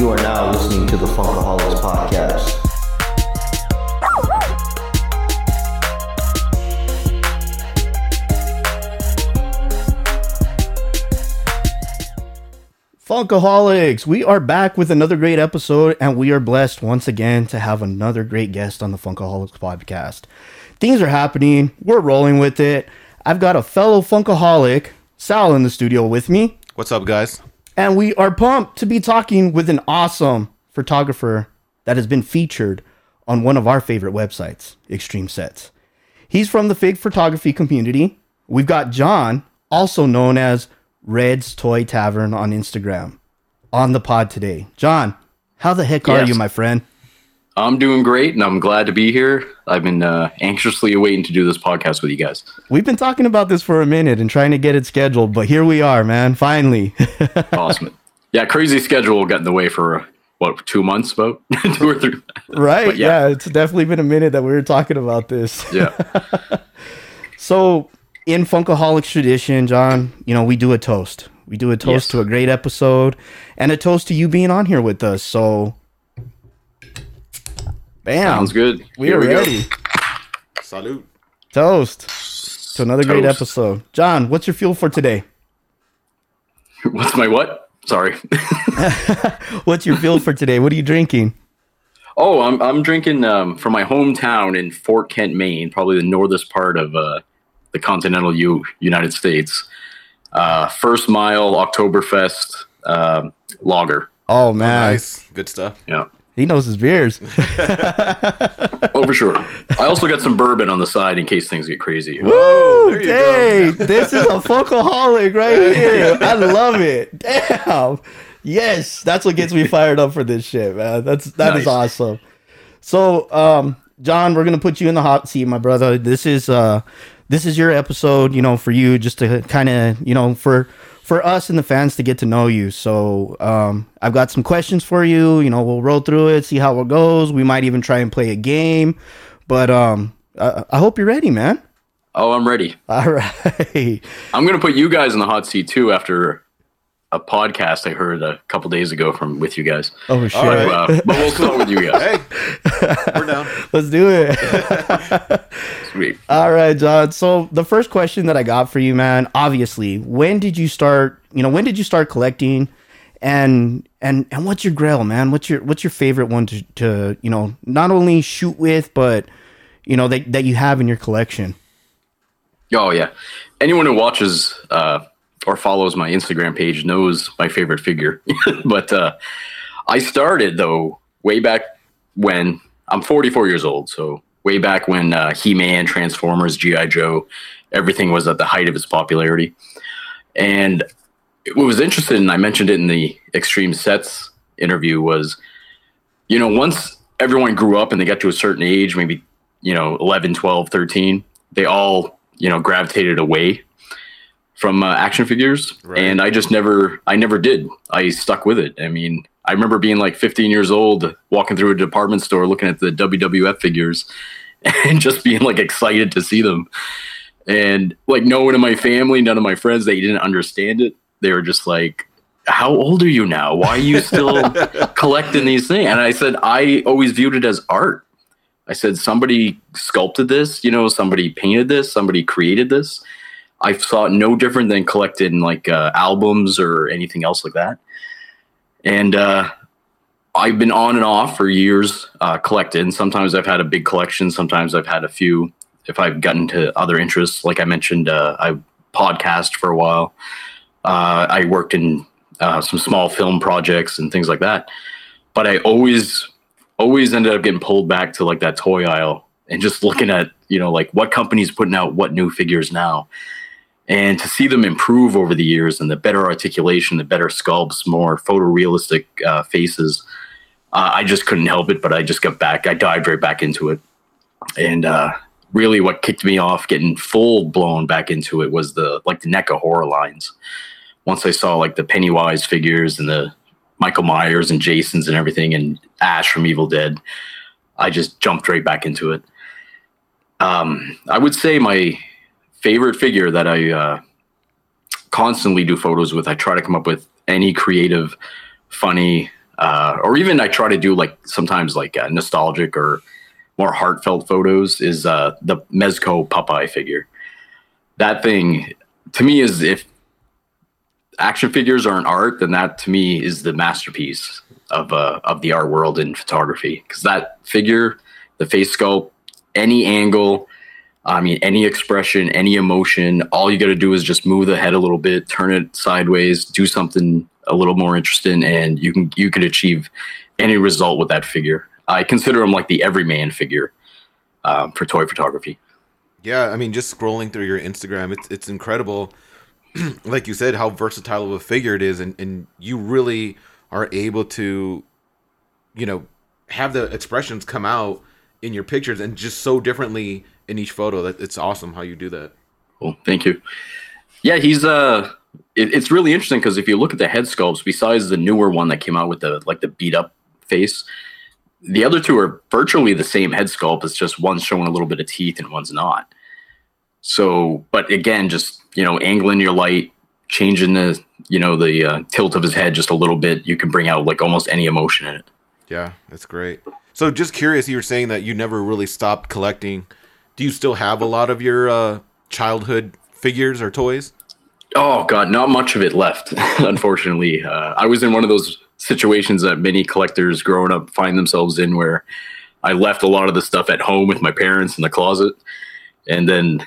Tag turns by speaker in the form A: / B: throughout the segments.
A: You are now listening to the Funkaholiks Podcast.
B: Funkaholiks, we are back with another great episode, and we are blessed once again to have another great guest on the Funkaholiks podcast. Things are happening, we're rolling with it. I've got a fellow Funkaholik, Sal, in the studio with me,
C: What's up, guys?
B: And we are pumped to be talking with an awesome photographer that has been featured on one of our favorite websites, Extreme Sets. He's from the Fig photography community. We've got John, also known as Red's Toy Tavern on Instagram, on the pod today. John, how the heck are
D: Yes.
B: you, my friend?
D: I'm doing great, and I'm glad to be here. I've been uh, anxiously waiting to do this podcast with you guys.
B: We've been talking about this for a minute and trying to get it scheduled, but here we are, man. Finally.
D: Awesome. yeah, crazy schedule got in the way for uh, what two months, about two or three.
B: right? Yeah.
D: yeah.
B: it's definitely been a minute that we were talking about this.
D: Yeah,
B: So, in Funkaholiks tradition, John, you know, we do a toast. We do a toast
D: Yes.
B: to a great episode and a toast to you being on here with us. So, bam.
D: sounds good.
B: We
D: Here
B: are
D: go.
B: ready.
C: Salute.
B: Toast to another great episode. John, what's your fuel for today?
D: What's my what? Sorry.
B: What's your fuel for today? What are you drinking?
D: oh, I'm I'm drinking um, from my hometown in Fort Kent, Maine, probably the northest part of uh, the continental U- United States. Uh, First Mile Oktoberfest um lager.
B: Oh, man.
C: Nice. Good stuff.
D: Yeah.
B: He knows his beers.
D: Oh, for sure. I also got some bourbon on the side in case things get crazy.
B: Woo!
C: there
B: Dang, this is a Funkaholik right here. I love it. Damn. Yes, that's what gets me fired up for this shit, man. That's that is
D: Nice.
B: awesome. So, um, John, we're gonna put you in the hot seat, my brother. This is uh, this is your episode. You know, for you just to kind of you know for for us and the fans to get to know you. So, um, I've got some questions for you. You know, we'll roll through it, see how it goes. We might even try and play a game. But um, I, I hope you're ready, man.
D: Oh, I'm ready.
B: All right.
D: I'm going to put you guys in the hot seat too after a podcast I heard a couple days ago from with you guys.
B: Oh shit.
C: All right.
D: Uh, but we'll start with you guys.
C: Hey, we're down.
B: Let's do it.
D: Sweet.
B: All right, John. So the first question that I got for you, man, obviously, when did you start, you know, when did you start collecting and and and what's your grail, man? What's your what's your favorite one to to, you know, not only shoot with, but you know, that that you have in your collection?
D: Oh yeah. Anyone who watches uh, or follows my Instagram page knows my favorite figure. but uh, I started though way back when I'm 44 years old. So way back when uh, He-Man, Transformers, GI Joe, everything was at the height of its popularity. And what was interesting, and I mentioned it in the Extreme Sets interview, was you know once everyone grew up and they got to a certain age, maybe you know 11, 12, 13, they all you know gravitated away from uh, action figures
C: Right.
D: and i just never i never did. I stuck with it. I mean i remember being like 15 years old walking through a department store looking at the wwf figures and just being like excited to see them. And like no one in my family none of my friends they didn't understand it. They were just like how old are you now? Why are you still collecting these things? And i said i always viewed it as art. I said, somebody sculpted this, you know, somebody painted this, somebody created this. I it no different than collecting like uh, albums or anything else like that. And uh, I've been on and off for years uh, collecting. Sometimes I've had a big collection, sometimes I've had a few. If I've gotten to other interests, like I mentioned, uh, I podcast for a while. Uh, I worked in uh, some small film projects and things like that. But I always always ended up getting pulled back to like that toy aisle and just looking at you know like what companies putting out what new figures now and to see them improve over the years and the better articulation the better sculpts more photorealistic uh, faces uh, i just couldn't help it but i just got back i dived right back into it and uh, really what kicked me off getting full blown back into it was the like the NECA horror lines once i saw like the pennywise figures and the Michael Myers and Jason's and everything, and Ash from Evil Dead. I just jumped right back into it. Um, I would say my favorite figure that I uh, constantly do photos with. I try to come up with any creative, funny, uh, or even I try to do like sometimes like uh, nostalgic or more heartfelt photos is uh, the Mezco Popeye figure. That thing to me is if action figures are an art, then that to me is the masterpiece of uh, of the art world in photography. Because that figure, the face sculpt, any angle, I mean, any expression, any emotion, all you got to do is just move the head a little bit, turn it sideways, do something a little more interesting, and you can you can achieve any result with that figure. I consider him like the everyman figure um, for toy photography.
C: Yeah, I mean, just scrolling through your Instagram, it's it's incredible. like you said, how versatile of a figure it is, and and you really are able to, you know, have the expressions come out in your pictures and just so differently in each photo. That it's awesome how you do that.
D: Cool, thank you. Yeah, he's uh, it, it's really interesting because if you look at the head sculpts, besides the newer one that came out with the like the beat up face, the other two are virtually the same head sculpt. It's just one's showing a little bit of teeth and one's not. So, but again, just you know, angling your light, changing the you know the uh, tilt of his head just a little bit, you can bring out like almost any emotion in it.
C: Yeah, that's great. So, just curious, you were saying that you never really stopped collecting. Do you still have a lot of your uh, childhood figures or toys?
D: Oh God, not much of it left. unfortunately, uh, I was in one of those situations that many collectors growing up find themselves in, where I left a lot of the stuff at home with my parents in the closet, and then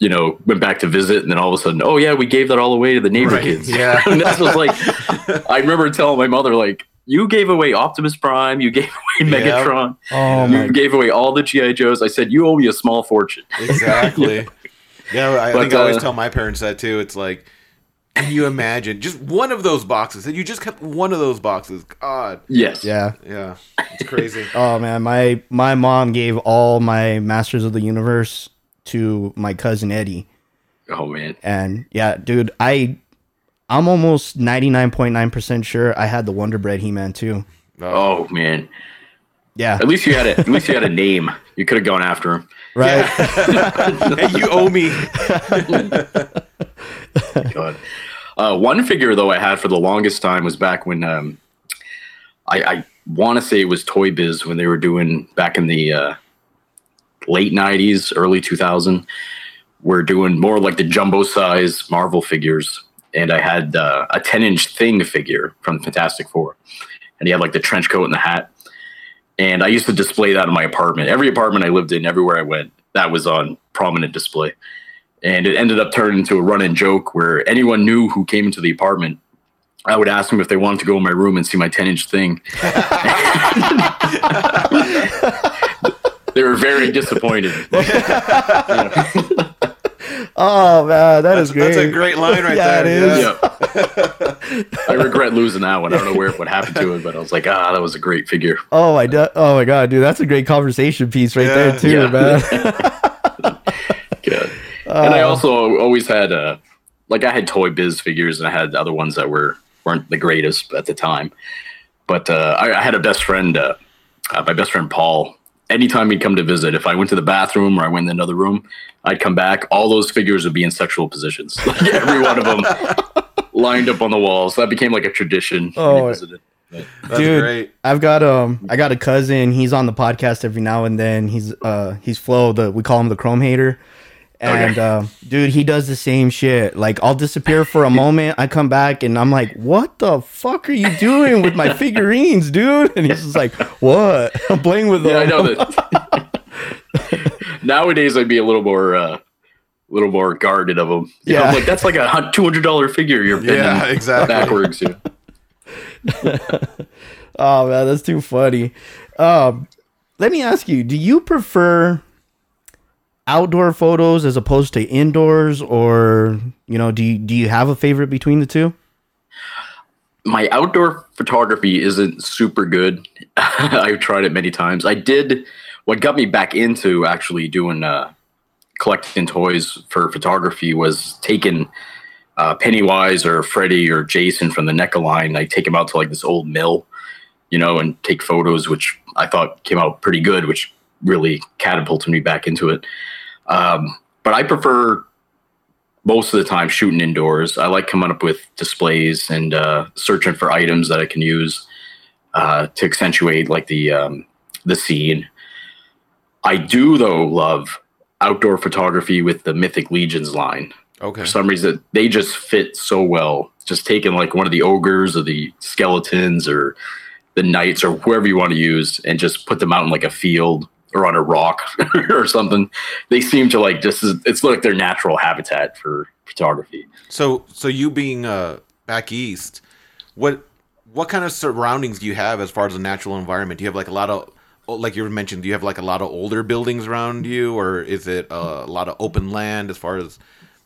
D: you know went back to visit, and then all of a sudden, oh yeah, we gave that all away to the neighbor
C: Right,
D: kids.
C: yeah.
D: and that was like, I remember telling my mother like. You gave away Optimus Prime. You gave away
C: Yeah.
D: Megatron.
B: Oh
D: you
B: my
D: gave away all the GI Joes. I said you owe me a small fortune.
C: Exactly. yeah, I,
D: But,
C: think I always
D: uh,
C: tell my parents that too. It's like, can you imagine just one of those boxes? And you just kept one of those boxes. God,
D: Yes.
B: Yeah.
C: yeah, it's crazy.
B: Oh man, my my mom gave all my Masters of the Universe to my cousin Eddie.
D: Oh man.
B: And yeah, dude, I I'm almost 99.9% sure I had the Wonder Bread He-Man too.
D: Oh man.
B: Yeah.
D: At least you had a, at least you had a name. You could have gone after him.
B: Right.
C: hey, you owe me.
D: God. Uh, one figure though I had for the longest time was back when um, I, I want to say it was Toy Biz when they were doing back in the uh, late '90s, early 2000. We're doing more like the jumbo size Marvel figures, and I had uh, a 10 inch Thing figure from Fantastic Four, and he had like the trench coat and the hat. And I used to display that in my apartment. Every apartment I lived in, everywhere I went, that was on prominent display and it ended up turning into a run-in joke where anyone new who came into the apartment I would ask them if they wanted to go in my room and see my 10 inch thing. they were very disappointed.
B: oh man, that is great.
C: That's a great line right
B: Yeah,
C: there.
B: it is.
D: Yeah. I regret losing that one. I don't know where what happened to it, but I was like, ah, that was a great figure.
B: Oh my do- oh my god, dude, that's a great conversation piece right
C: Yeah.
B: there too,
D: Yeah.
B: man.
D: Good. and I also always had uh like I had Toy Biz figures and I had other ones that were weren't the greatest at the time. But uh, I, I had a best friend, uh, uh, my best friend Paul. Anytime he'd come to visit, if I went to the bathroom or I went in another room, I'd come back. All those figures would be in sexual positions. Like every one of them lined up on the wall. So that became like a tradition. when he
B: Oh.
D: visited. But-
C: That's
B: Dude.
C: great.
B: I've got um I got a cousin, he's on the podcast every now and then. He's uh he's Flo, the we call him the Chrome Hater. And uh, dude, he does the same shit. Like I'll disappear for a moment, I come back and I'm like, "What the fuck are you doing with my figurines, dude?" And he's just like, "What? I'm playing with them."
D: Yeah, I know that. Nowadays, I'd be a little more, uh, little more guarded of them. You know,
B: Yeah.
D: I'm like that's like a two hundred dollar figure you're
C: Yeah, exactly.
D: backwards. Yeah.
B: Oh man, that's too funny. Um, let me ask you: Do you prefer outdoor photos as opposed to indoors, or you know, do you, do you have a favorite between the two?
D: my outdoor photography isn't super good. I've tried it many times. I did what got me back into actually doing uh, collecting toys for photography was taking uh, Pennywise or Freddy or Jason from the NECA line. I take them out to like this old mill, you know, and take photos, which I thought came out pretty good, which really catapulted me back into it. Um, but I prefer most of the time shooting indoors. I like coming up with displays and uh, searching for items that I can use. uh, to accentuate like the um, the scene. I do though love outdoor photography with the Mythic Legions line.
C: Okay.
D: For some reason, they just fit so well. Just taking like one of the ogres or the skeletons or the knights or whoever you want to use, and just put them out in like a field or on a rock or something. They seem to like just it's like their natural habitat for photography.
C: So, so you being uh, back east, what what kind of surroundings do you have as far as the natural environment? Do you have like a lot of like you mentioned? Do you have like a lot of older buildings around you, or is it uh, a lot of open land as far as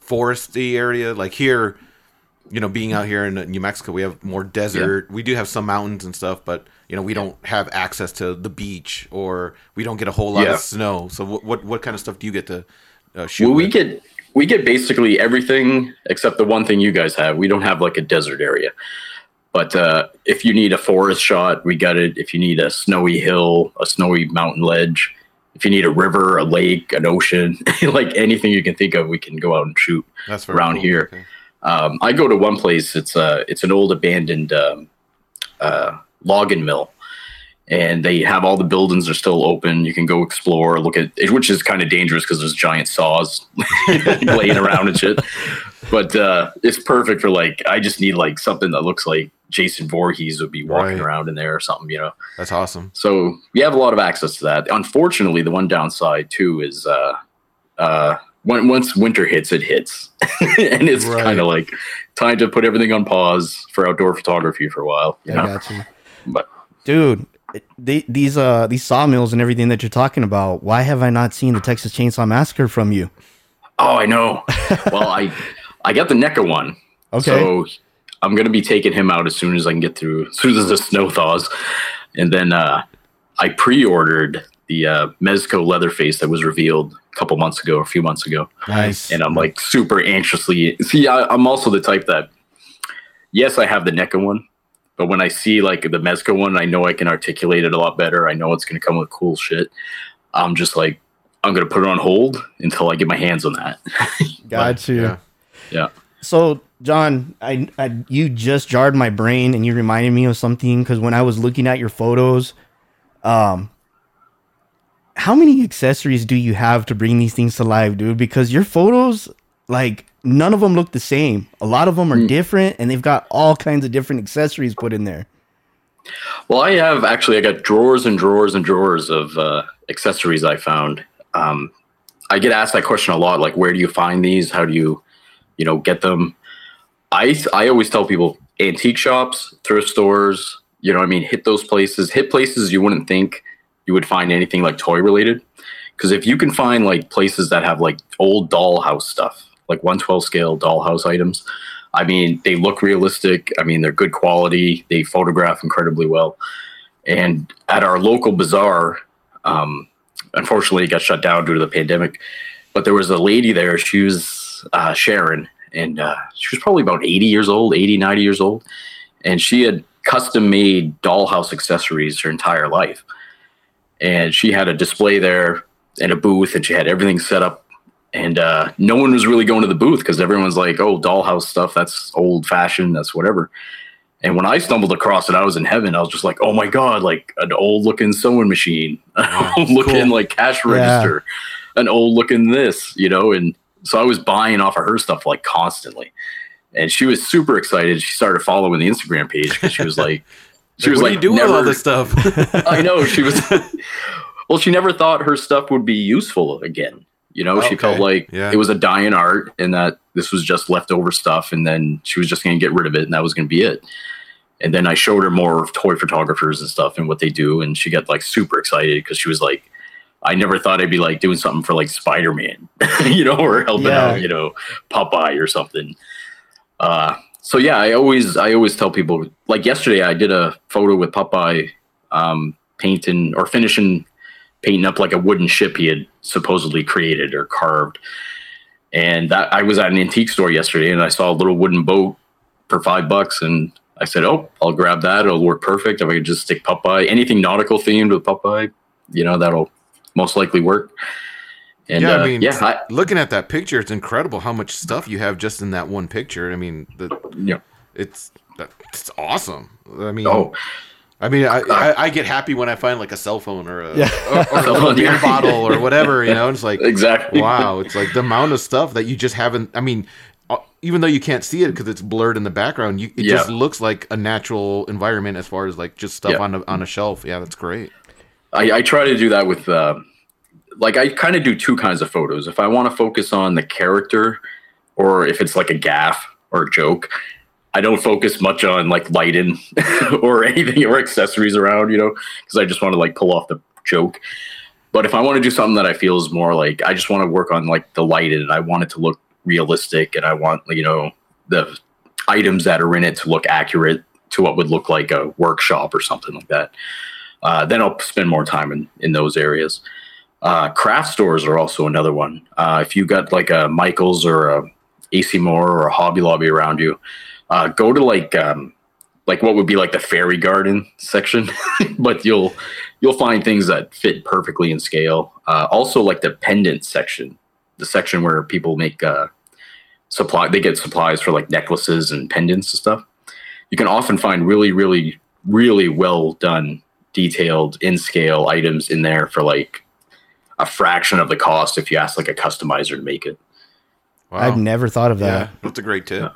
C: foresty area? Like here, you know, being out here in New Mexico, we have more desert. We do have some mountains and stuff, but you know, we don't have access to the beach, or we don't get a whole lot
D: Yeah.
C: of snow. So, what, what what kind of stuff do you get to uh, shoot?
D: Well, we get we get basically everything except the one thing you guys have. We don't have like a desert area. But uh, if you need a forest shot, we got it. If you need a snowy hill, a snowy mountain ledge, if you need a river, a lake, an ocean, like anything you can think of, we can go out and shoot.
C: That's
D: around
C: cool.
D: here.
C: Okay.
D: Um, I go to one place. It's a it's an old abandoned um, uh, logging mill, and they have all the buildings are still open. You can go explore, look at which is kind of dangerous because there's giant saws laying around and shit. But uh, it's perfect for like I just need like something that looks like Jason Voorhees would be walking
C: Right.
D: around in there or something, you know.
C: That's awesome.
D: So we have a lot of access to that. Unfortunately, the one downside too is uh, uh, when, once winter hits, it hits, and it's
C: Right.
D: kind of like time to put everything on pause for outdoor photography for a while. You
B: I
D: know?
B: got you,
D: But
B: dude. They, these uh these sawmills and everything that you're talking about. Why have I not seen the Texas Chainsaw Massacre from you?
D: oh, I know. well, I I got the NECA one,
B: Okay,
D: so I'm gonna be taking him out as soon as I can get through, as soon as the snow thaws, and then uh, I pre-ordered the uh, Mezco Leatherface that was revealed a couple months ago, a few months ago.
B: nice.
D: and I'm like super anxiously. See, I, I'm also the type that, yes, I have the NECA one, but when I see like the Mezco one, I know I can articulate it a lot better. I know it's going to come with cool shit. I'm just like, I'm going to put it on hold until I get my hands on that.
B: got you.
C: Yeah.
D: yeah.
B: So, John, I, I you just jarred my brain and you reminded me of something because when I was looking at your photos, um, how many accessories do you have to bring these things to life, dude? Because your photos, like, none of them look the same. A lot of them are different, and they've got all kinds of different accessories put in there.
D: Well, I have actually, I got drawers and drawers and drawers of uh, accessories I found. Um, I get asked that question a lot, like, where do you find these? How do you, you know, get them? I, I always tell people antique shops, thrift stores, you know what I mean? Hit those places, hit places you wouldn't think you would find anything like toy related. Because if you can find like places that have like old dollhouse stuff, like 112 scale dollhouse items, I mean, they look realistic. I mean, they're good quality. They photograph incredibly well. And at our local bazaar, um, unfortunately, it got shut down due to the pandemic. But there was a lady there. She was uh, Sharon, and uh, she was probably about 80 years old, 80, 90 years old. And she had custom made dollhouse accessories her entire life. And she had a display there and a booth, and she had everything set up and uh, no one was really going to the booth because everyone's like, "Oh, dollhouse stuff. That's old fashioned. That's whatever." And when I stumbled across it, I was in heaven. I was just like, "Oh my god!" Like an old looking sewing machine, an old looking
C: cool.
D: like cash
B: Yeah.
D: register, an old looking this, you know. And so I was buying off of her stuff like constantly. And she was super excited. She started following the Instagram page because she was like, she was
C: what
D: like,
C: are you doing
D: never,
C: all this stuff?
D: I know she was. well, she never thought her stuff would be useful again. You know, she felt like
C: yeah.
D: it was a dying art, and that this was just leftover stuff, and then she was just going to get rid of it, and that was going to be it. And then I showed her more of toy photographers and stuff and what they do, and she got like super excited because she was like, "I never thought I'd be like doing something for like Spider Man, you know, or helping
B: Yeah.
D: out, you know, Popeye or something." Uh, so yeah, I always I always tell people like yesterday I did a photo with Popeye um, painting or finishing painting up like a wooden ship he had supposedly created or carved. And that I was at an antique store yesterday and I saw a little wooden boat for five bucks and I said, "Oh, I'll grab that. It'll work perfect. If I could just stick Popeye, anything nautical themed with Popeye, you know, that'll most likely work." And
C: yeah,
D: uh,
C: I mean,
D: yeah, I,
C: looking at that picture, it's incredible how much stuff you have just in that one picture. I mean, the,
D: yeah.
C: it's it's awesome. I mean,
D: Oh,
C: I mean, I, I, I get happy when I find like a cell phone or a,
B: Yeah.
C: or, or a little beer bottle or whatever. You know, it's like
D: Exactly.
C: wow. It's like the amount of stuff that you just haven't. I mean, uh, even though you can't see it because it's blurred in the background, you, it
D: Yeah.
C: just looks like a natural environment as far as like just stuff
D: Yeah.
C: on a, on a shelf. Yeah, that's great.
D: I, I try to do that with, uh, like, I kind of do two kinds of photos. If I want to focus on the character, or if it's like a gaff or a joke, I don't focus much on like lighting or anything or accessories around, you know, because I just want to like pull off the joke. But if I want to do something that I feel is more like I just want to work on like the lighting and I want it to look realistic and I want you know the items that are in it to look accurate to what would look like a workshop or something like that. Uh, then I'll spend more time in, in those areas. Uh, craft stores are also another one. Uh, if you got like a Michaels or a AC Moore or a Hobby Lobby around you, uh, go to like um, like what would be like the fairy garden section, but you'll you'll find things that fit perfectly in scale. Uh, also, like the pendant section, the section where people make uh, supply, they get supplies for like necklaces and pendants and stuff. You can often find really, really, really well done, detailed in scale items in there for like a fraction of the cost if you ask like a customizer to make it.
C: Wow.
B: I've never thought of
C: Yeah,
B: that.
C: that's a great tip.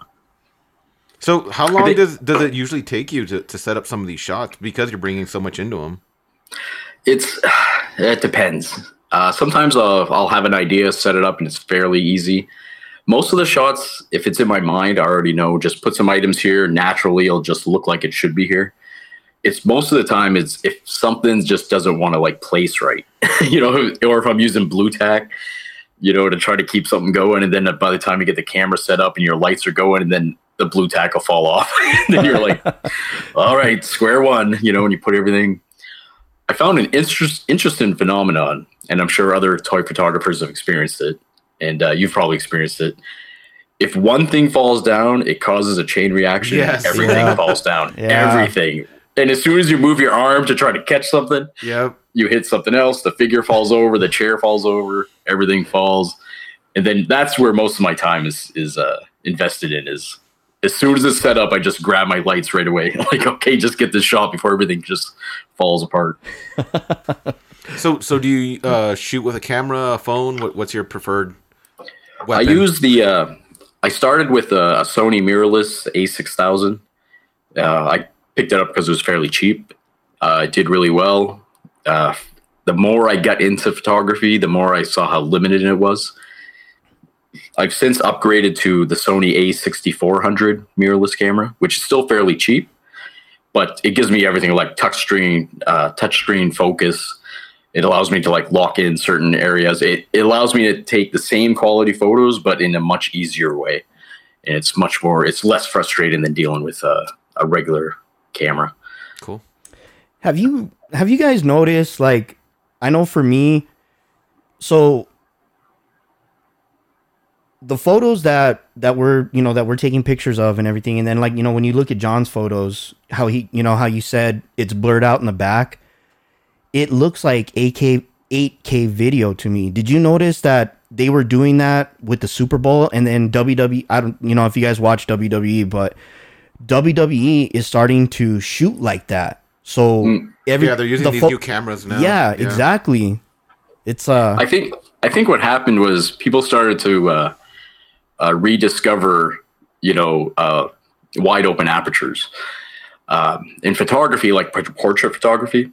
C: So, how long
D: think-
C: does does it usually take you to, to set up some of these shots because you're bringing so much into them?
D: It's it depends. Uh, sometimes I'll, I'll have an idea, set it up, and it's fairly easy. Most of the shots, if it's in my mind, I already know. Just put some items here. Naturally, it'll just look like it should be here. It's most of the time. It's if something just doesn't want to like place right, you know, or if I'm using Blu Tack, you know, to try to keep something going, and then by the time you get the camera set up and your lights are going, and then the Blu Tack will fall off, then you're like, all right, square one, you know, and you put everything I found an interest, interesting phenomenon, and I'm sure other toy photographers have experienced it, and uh, you've probably experienced it. If one thing falls down, it causes a chain reaction.
C: Yes.
D: everything
B: Yeah.
D: falls down.
B: Yeah.
D: Everything. And as soon as you move your arm to try to catch something,
C: Yep.
D: you hit something else. The figure falls over. The chair falls over. Everything falls, and then that's where most of my time is is uh, invested in. Is as soon as it's set up, I just grab my lights right away. like, okay, just get this shot before everything just falls apart.
C: So, so do you uh, shoot with a camera, a phone? What, what's your preferred weapon?
D: I use the. Uh, I started with a, a Sony mirrorless A6000. Uh, I picked it up because it was fairly cheap. Uh, it did really well. Uh, the more I got into photography, the more I saw how limited it was. I've since upgraded to the Sony A6400 mirrorless camera, which is still fairly cheap, but it gives me everything like touchscreen, uh, touchscreen focus. It allows me to like lock in certain areas. It, it allows me to take the same quality photos, but in a much easier way. And it's much more, it's less frustrating than dealing with a, a regular camera.
C: cool.
B: Have you have you guys noticed like I know for me so the photos that that we're you know that we're taking pictures of and everything and then like you know when you look at John's photos how he you know how you said it's blurred out in the back it looks like 8K 8K video to me. Did you notice that they were doing that with the Super Bowl and then WWE I don't you know if you guys watch WWE but WWE is starting to shoot like that. So
D: Mm.
B: every
C: yeah, they're using
B: the
C: these
B: pho-
C: new cameras now.
B: yeah, exactly. It's uh
D: I think I think what happened was people started to uh, uh, rediscover, you know, uh, wide open apertures. Um, in photography, like portrait photography,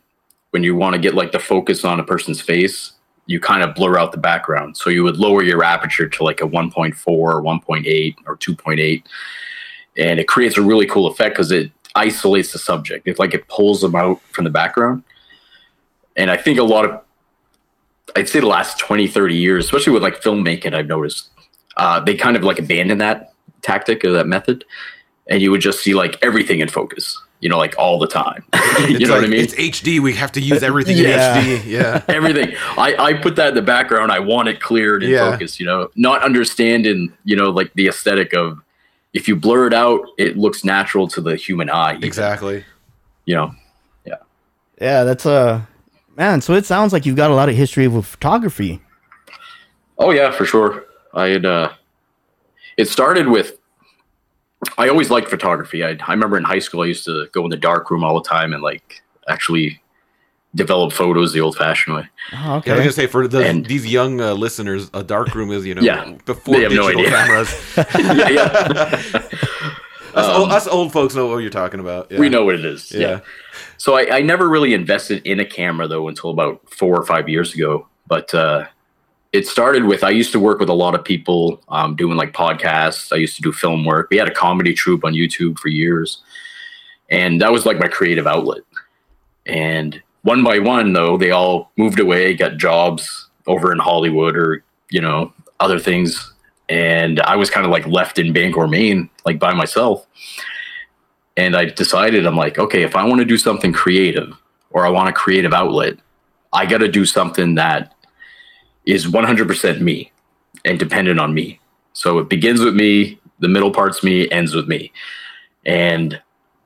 D: when you want to get like the focus on a person's face, you kind of blur out the background. So you would lower your aperture to like a 1.4 1.8 or 2.8, and it creates a really cool effect because it isolates the subject. It's like it pulls them out from the background. And I think a lot of I'd say the last 20, 30 years, especially with like filmmaking, I've noticed uh, they kind of like abandoned that tactic or that method. And you would just see like everything in focus, you know, like all the time. you
C: It's
D: know
C: like,
D: what I mean?
C: It's HD. We have to use everything
B: Yeah.
C: in HD. Yeah.
D: everything. I, I put that in the background. I want it cleared and
C: Yeah.
D: focus, you know, not understanding, you know, like the aesthetic of if you blur it out, it looks natural to the human eye. even,
C: Exactly.
D: You know,
B: yeah, Yeah, that's uh man, so it sounds like you've got a lot of history with photography.
D: Oh yeah, for sure. I had uh it started with I always liked photography. I, I remember in high school, I used to go in the dark room all the time and like actually develop photos the old fashioned way.
B: Oh,
C: Yeah, I was gonna say for the,
D: And-
C: these young uh, listeners, a dark room is you know
D: Yeah,
C: before
D: they have no
C: digital
D: idea.
C: cameras.
D: yeah, yeah.
C: us, old,
D: Um,
C: us old folks know what you're talking about. Yeah.
D: We know what it is.
C: Yeah.
D: Yeah. So I, I never really invested in a camera though until about four or five years ago. But uh, it started with I used to work with a lot of people um, doing like podcasts. I used to do film work. We had a comedy troupe on YouTube for years, and that was like my creative outlet. And one by one, though, they all moved away, got jobs over in Hollywood or you know other things, and I was kind of like left in Bangor, Maine, like by myself and I decided I'm like, okay, if I want to do something creative or I want a creative outlet, I got to do something that is 100% me and dependent on me. So it begins with me, the middle part's me, ends with me. And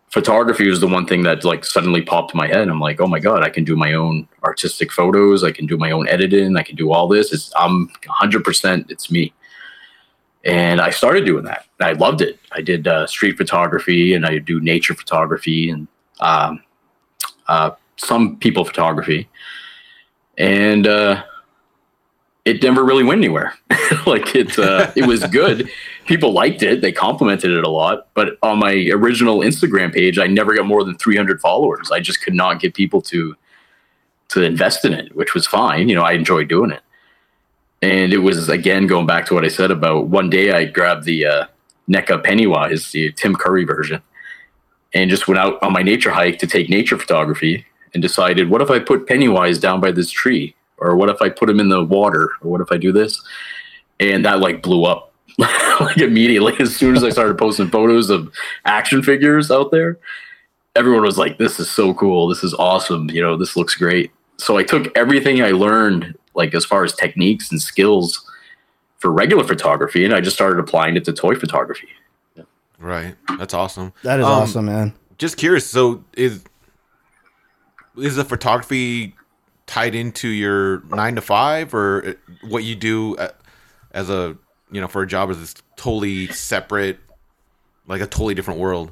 D: photography was the one thing that like suddenly popped in my head. I'm like, oh my god, I can do my own artistic photos, I can do my own editing, I can do all this. It's I'm 100% it's me and I started doing that. I loved it. I did uh, street photography and I do nature photography and um, uh, some people photography, and uh, it never really went anywhere. like it, uh, it was good. People liked it. They complimented it a lot. But on my original Instagram page, I never got more than 300 followers. I just could not get people to to invest in it, which was fine. You know, I enjoyed doing it. And it was again going back to what I said about one day I grabbed the uh, NECA Pennywise, the Tim Curry version, and just went out on my nature hike to take nature photography and decided, what if I put Pennywise down by this tree? Or what if I put him in the water? Or what if I do this? And that like blew up like immediately as soon as I started posting photos of action figures out there. Everyone was like, this is so cool. This is awesome. You know, this looks great. So I took everything I learned, like as far as techniques and skills for regular photography, and I just started applying it to toy photography.
C: Right. That's awesome.
B: That is
C: Um,
B: awesome, man.
C: Just curious. So is is the photography tied into your nine to five, or what you do as a you know for a job is this totally separate, like a totally different world?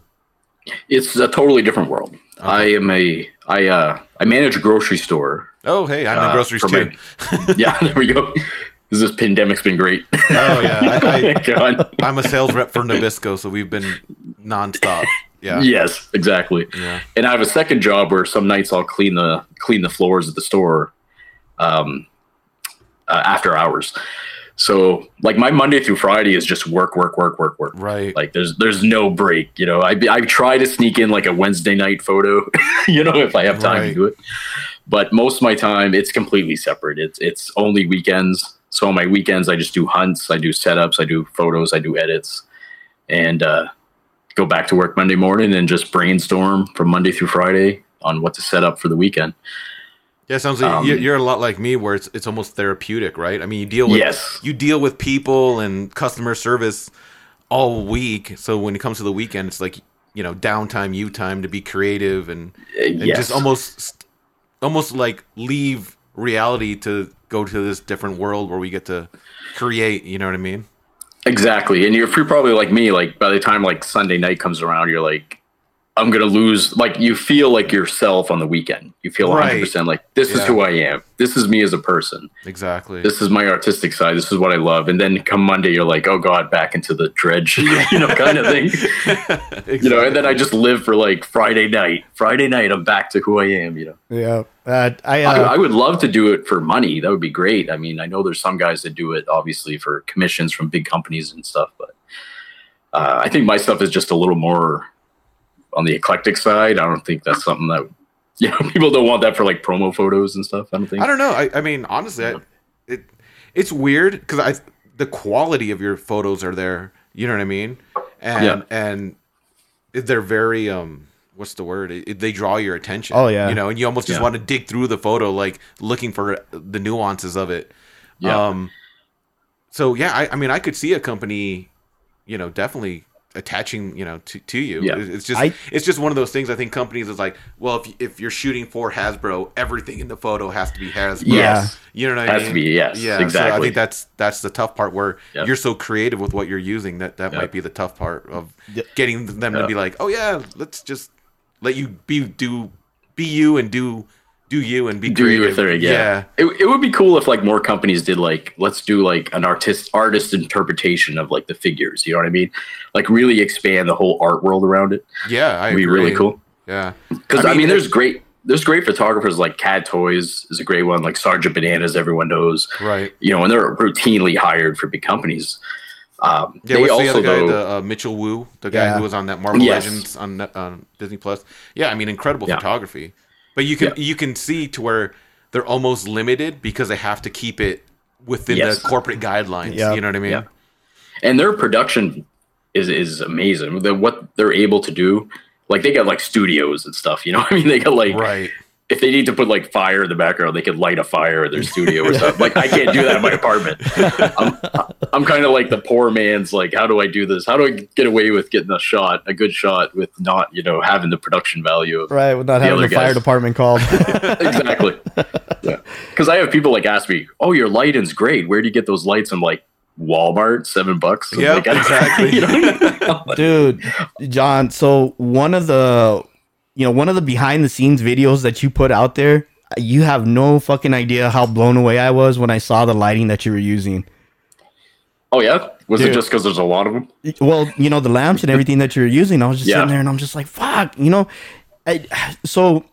D: It's a totally different world. I am a I uh I manage a grocery store.
C: Oh, hey, I'm in
D: uh,
C: groceries too.
D: my- yeah, there we go. This, this pandemic's been great.
C: Oh yeah, I. I, I'm a sales rep for Nabisco, so we've been nonstop. Yeah.
D: Yes, exactly.
C: Yeah.
D: And I have a second job where some nights I'll clean the clean the floors at the store um, uh, after hours. So like my Monday through Friday is just work, work, work, work, work.
C: Right.
D: Like there's there's no break. You know, I I try to sneak in like a Wednesday night photo. you know, if I have time
C: Right.
D: to do it. But most of my time it's completely separate. It's it's only weekends. So on my weekends I just do hunts, I do setups, I do photos, I do edits, and uh, go back to work Monday morning and just brainstorm from Monday through Friday on what to set up for the weekend.
C: Yeah, sounds like
D: Um,
C: you're, a lot like me, where it's it's almost therapeutic, right? I mean, you deal with
D: Yes.
C: you deal with people and customer service all week. So when it comes to the weekend, it's like you know downtime, you time to be creative and, and
D: yes.
C: just almost almost like leave reality to go to this different world where we get to create. You know what I mean?
D: Exactly. And you're, if you're probably like me, like by the time like Sunday night comes around, you're like, I'm gonna lose. Like you feel like yourself on the weekend. You feel 100
C: Right.
D: percent like this is who I am. This is me as a person.
C: Exactly.
D: This is my artistic side. This is what I love. And then come Monday, you're like, oh god, back into the dredge, you know, kind of thing. You know. And then I just live for like Friday night. Friday night, I'm back to who I am. You know.
B: Yeah. Uh, I,
D: I,
B: uh,
D: I would love to do it for money. That would be great. I mean, I know there's some guys that do it obviously for commissions from big companies and stuff, but uh, I think my stuff is just a little more on the eclectic side. I don't think that's something that you know people don't want that for like promo photos and stuff. I don't think.
C: I don't know. I, I mean, honestly, I, it it's weird because I the quality of your photos are there. You know what I mean? And
D: Yeah.
C: and they're very um what's the word? It, they draw your attention.
B: Oh, yeah.
C: You know, and you almost just
D: Yeah.
C: want to dig through the photo, like looking for the nuances of it.
D: Yeah.
C: Um. So yeah, I, I mean, I could see a company, you know, definitely attaching you know to, to you
D: Yeah.
C: It's just
B: I-
C: it's just one of those things i think companies is like well if, if you're shooting for hasbro everything in the photo has to be hasbro
B: Yeah.
C: you know what i
D: Has
C: mean
D: to be, yes,
C: yeah so i think that's that's the tough part where
D: Yep.
C: you're so creative with what you're using that that
D: Yep.
C: might be the tough part of
B: Yep.
C: getting them to be like oh yeah let's just let you be do be you and do do you and be
D: do
C: creative
D: your thing. Yeah, It, it would be cool if like more companies did like let's do like an artist artist interpretation of like the figures. You know what I mean? Like really expand the whole art world around it.
C: yeah i
D: It'd be
C: agree.
D: really cool.
C: yeah
D: Because
C: I
D: I
C: mean,
D: mean, there's great there's great photographers like Cad Toys is a great one. Like Sergeant Bananas, everyone knows.
C: right
D: You know, and they're routinely hired for big companies. Um,
C: Yeah,
D: they
C: what's
D: also
C: the other guy?
D: though,
C: The uh, Mitchell Wu, the guy
B: Yeah.
C: who was on that Marvel
D: Yes.
C: Legends on on Disney Plus. Yeah, I mean, incredible
D: Yeah.
C: photography. But you can
D: Yeah.
C: you can see to where they're almost limited because they have to keep it within
D: Yes.
C: the corporate guidelines.
B: Yeah.
C: You know what I mean?
D: Yeah. and their production is is amazing. The, what they're able to do, like they got like studios and stuff. You know, what I mean, they got like
C: Right.
D: If they need to put like fire in the background, they could light a fire in their studio or something. Like I can't do that in my apartment. I'm, I'm kind of like the poor man's like, how do I do this? How do I get away with getting a shot, a good shot, with not you know having the production value of
B: Right, without
D: The
B: having the
D: other
B: fire
D: guys.
B: department called.
D: exactly. Because I have people like ask me, "Oh, your lighting's great. Where do you get those lights?" I'm like, Walmart, seven bucks.
C: Yeah,
D: like,
C: exactly.
D: you know?
B: Dude, John, so one of the you know, one of the behind the scenes videos that you put out there, you have no fucking idea how blown away I was when I saw the lighting that you were using.
D: oh yeah, was
B: Dude.
D: it just because there's a lot of them?
B: Well, you know, the lamps and everything that you're using, I was just
D: Yeah.
B: sitting there and I'm just like, fuck, you know. I, so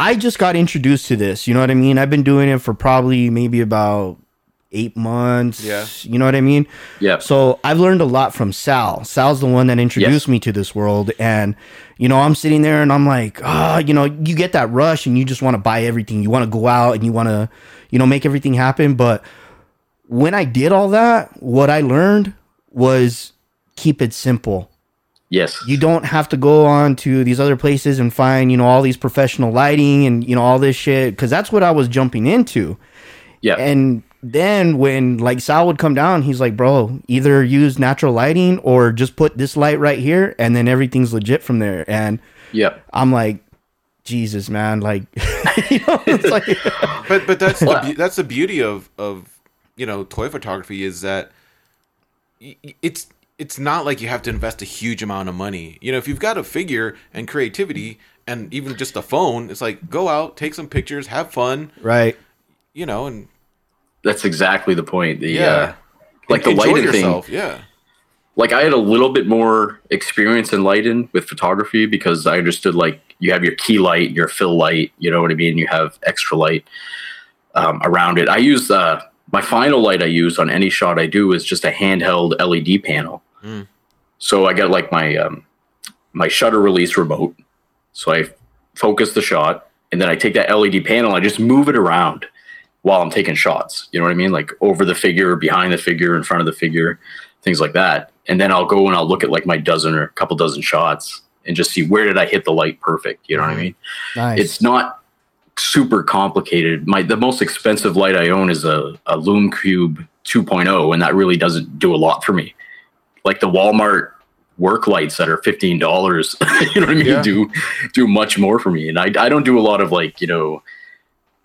B: I just got introduced to this, you know what I mean? I've been doing it for probably maybe about eight months.
C: Yeah.
B: You know what I mean?
D: Yeah.
B: So I've learned a lot from Sal. Sal's the one that introduced
D: Yes.
B: me to this world. And, you know, I'm sitting there and I'm like, ah, you know, you get that rush and you just want to buy everything. You want to go out and you want to, you know, make everything happen. But when I did all that, what I learned was keep it simple.
D: Yes.
B: You don't have to go on to these other places and find, you know, all these professional lighting and, you know, all this shit. Cause that's what I was jumping into.
D: yeah.
B: And then when like Sal would come down, he's like, bro, either use natural lighting or just put this light right here and then everything's legit from there. And
D: yeah.
B: I'm like, Jesus, man, like, you know, it's like,
C: But but that's the that's the beauty of of you know toy photography is that y- y- it's it's not like you have to invest a huge amount of money. You know, if you've got a figure and creativity and even just a phone, it's like go out, take some pictures, have fun,
B: right.
C: you know, and
D: That's exactly the point. The
C: Yeah.
D: uh, like the
C: enjoy
D: lighting thing.
C: Yeah.
D: Like I had a little bit more experience in lighting with photography because I understood like you have your key light, your fill light. You know what I mean? You have extra light um, around it. I use uh, my final light I use on any shot I do is just a handheld LED panel.
C: Mm.
D: So I got like my um, my shutter release remote. So I focus the shot, and then I take that LED panel, I just move it around while I'm taking shots. You know what I mean? Like over the figure, behind the figure, in front of the figure, things like that. And then I'll go and I'll look at like my dozen or a couple dozen shots and just see where did I hit the light perfect. You know what I mean?
B: Nice.
D: It's not super complicated. My the most expensive light I own is a, a Lume Cube 2.0, and that really doesn't do a lot for me. Like the Walmart work lights that are fifteen dollars, you know what I mean?
C: Yeah.
D: Do do much more for me. And I I don't do a lot of like, you know,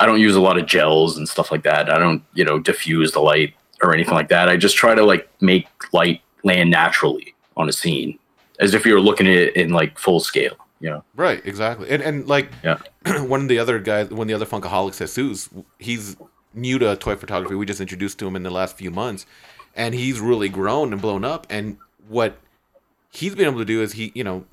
D: I don't use a lot of gels and stuff like that. I don't, you know, diffuse the light or anything like that. I just try to like make light land naturally on a scene as if you were looking at it in like full scale, you know.
C: Right, exactly. And and like
D: Yeah.
C: one of the other guys, one of the other funkaholiks, Jesus, he's new to toy photography. We just introduced to him in the last few months, and he's really grown and blown up. And what he's been able to do is he, you know,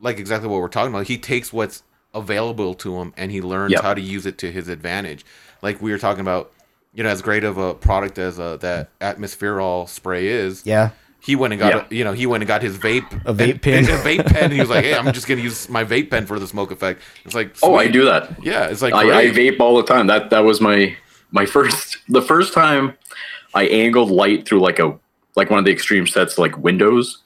C: like exactly what we're talking about. He takes what's available to him and he learns
D: Yep.
C: how to use it to his advantage. Like we were talking about, you know, as great of a product as uh, that atmospherol spray is.
B: yeah.
C: He went and got,
D: Yeah.
C: a, you know, he went and got his vape,
B: A vape
C: and-
B: pen.
C: a vape pen. And he was like, "Hey, I'm just gonna use my vape pen for the smoke effect." It's like,
D: Oh, I do that.
C: Yeah, it's like
D: I, I vape all the time. That that was my my first the first time I angled light through like a like one of the extreme sets like windows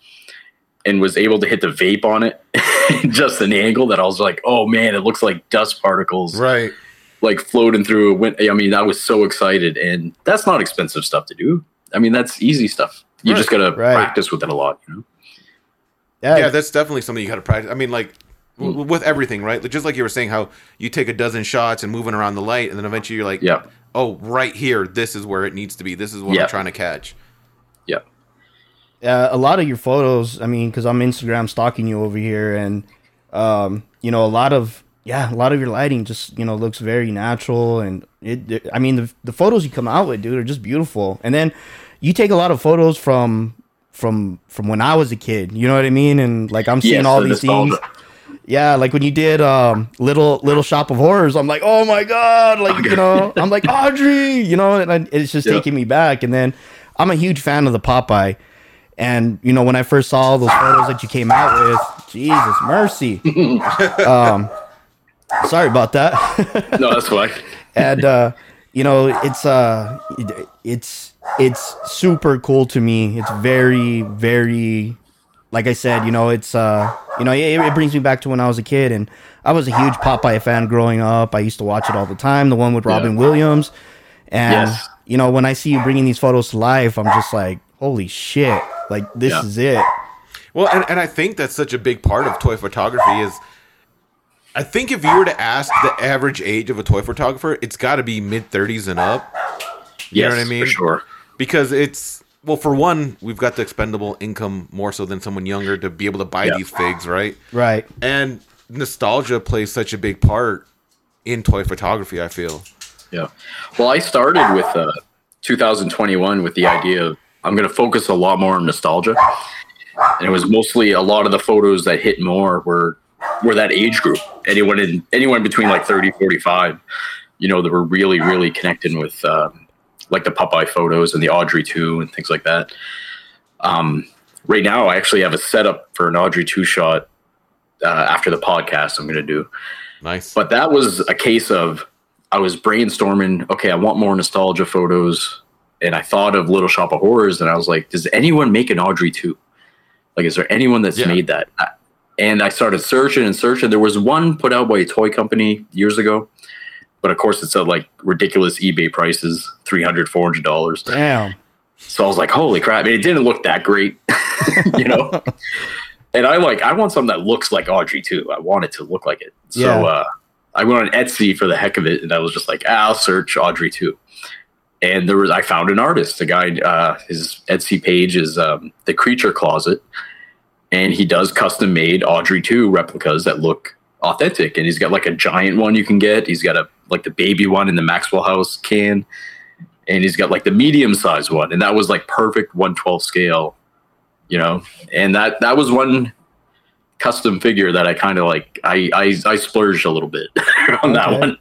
D: and was able to hit the vape on it just an angle that I was like, oh man, it looks like dust particles
C: right.
D: like floating through a window. I mean, I was so excited and that's not expensive stuff to do. I mean, that's easy stuff. You just gotta
B: right.
D: practice with it a lot, you know.
B: Yeah,
C: yeah, that's definitely something you got to practice. I mean, like w- hmm. with everything, right? Just like you were saying, how you take a dozen shots and moving around the light, and then eventually you're like,
D: Yeah.
C: oh, right here, this is where it needs to be. This is what
D: Yeah.
C: I'm trying to catch.
D: Yeah.
B: Uh, a lot of your photos. I mean, because I'm Instagram stalking you over here, and um, you know, a lot of yeah, a lot of your lighting just you know looks very natural, and it. it- I mean, the the photos you come out with, dude, are just beautiful. And then you take a lot of photos from from from when I was a kid. You know what I mean? And like I'm seeing
D: Yes,
B: all
D: the
B: these
D: nostalgia.
B: things. Yeah, like when you did um little little shop of horrors, I'm like, oh my god, like you know, I'm like Audrey, you know, and I, it's just
D: Yeah.
B: taking me back. And then I'm a huge fan of the Popeye, and you know when I first saw those photos that you came out with, Jesus mercy, um, sorry about that.
D: No, that's fine.
B: and uh you know it's uh it's it's super cool to me. It's very very like i said you know it's uh you know it, it brings me back to when i was a kid. And i was a huge popeye fan growing up. I used to watch it all the time the one with robin williams. And
D: Yes.
B: you know when i see you bringing these photos to life i'm just like holy shit like this
D: Yeah.
B: is it
C: Well, and, and I think that's such a big part of toy photography is I think if you were to ask the average age of a toy photographer, it's got to be mid 30s and up You know what I mean?
D: For sure.
C: because it's well, for one, we've got the expendable income more so than someone younger to be able to buy
D: Yeah.
C: these figs, right?
B: right
C: And nostalgia plays such a big part in toy photography. I feel.
D: Yeah. Well, I started with uh, 2021 with the idea of I'm going to focus a lot more on nostalgia, and it was mostly a lot of the photos that hit more were were that age group. Anyone in anyone between like 30, 45, you know, that were really really connecting with um, like the Popeye photos and the Audrey two and things like that. Um, right now, I actually have a setup for an Audrey two shot uh, after the podcast. I'm going to do.
C: Nice.
D: But that was a case of I was brainstorming, okay, I want more nostalgia photos. And I thought of Little Shop of Horrors, and I was like, does anyone make an Audrey 2? Like, is there anyone that's
C: Yeah.
D: made that? And I started searching and searching. There was one put out by a toy company years ago, but of course, it's at like ridiculous eBay prices $300, $400.
B: damn
D: So I was like, holy crap. And it didn't look that great, you know? and I like, I want something that looks like Audrey 2. I want it to look like it. So
B: Yeah.
D: uh, I went on Etsy for the heck of it. And I was just like, ah, I'll search Audrey 2. And there was, I found an artist, a guy, uh, his Etsy page is um, The Creature Closet. And he does custom made Audrey 2 replicas that look authentic. And he's got like a giant one you can get. He's got a, like the baby one in the Maxwell House can and he's got like the medium size one, and that was like perfect 112 scale, you know. And that that was one custom figure that I kind of like. I, I I splurged a little bit on that one.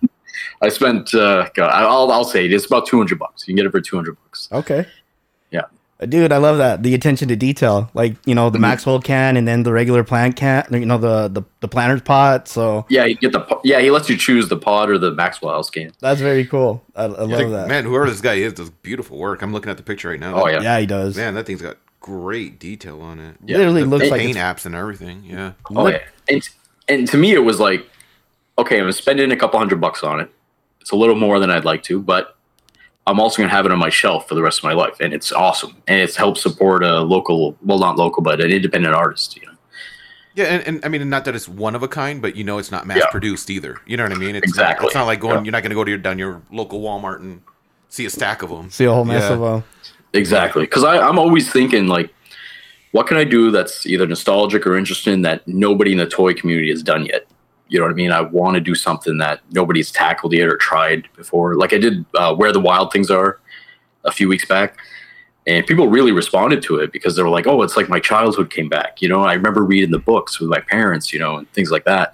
D: I spent. Uh, God, I'll I'll say it, it's about 200 bucks. You can get it for 200 bucks.
B: Okay.
D: Yeah.
B: Uh, Dude, I love that. The attention to detail. Like, you know, the
D: Mhm.
B: Maxwell can and then the regular plant can, you know, the the, the planter's pot. So
D: Yeah, you get the po- yeah. He lets you choose the pod or the Maxwell House can.
B: that's very cool. I, I love
C: Like,
B: that.
C: man, whoever this guy is does beautiful work. I'm looking at the picture right now.
D: Oh yeah.
B: yeah, he does.
C: Man, that thing's got great detail on it.
D: Yeah.
B: Literally
C: The
B: looks like
C: paint
B: it's-
C: apps and everything. Yeah.
D: Oh
B: Look-
D: yeah, and and to me it was like, okay, I'm spending a couple hundred bucks on it. It's a little more than I'd like to, but I'm also gonna have it on my shelf for the rest of my life, and it's awesome, and it's helped support a local, well, not local, but an independent artist. You know,
C: Yeah, and, and I mean, not that it's one of a kind, but you know, it's not mass
D: Yeah.
C: produced either. You know what I mean? It's
D: Exactly.
C: Not, it's not like going.
D: Yeah.
C: You're not going to go to your down your local Walmart and see a stack of them.
B: See a whole mess
C: Yeah.
B: of them.
D: exactly, because I'm always thinking like, what can I do that's either nostalgic or interesting that nobody in the toy community has done yet? You know what I mean? I want to do something that nobody's tackled yet or tried before. Like I did uh, Where the Wild Things Are a few weeks back. And people really responded to it because they were like, oh, it's like my childhood came back. You know, I remember reading the books with my parents, you know, and things like that.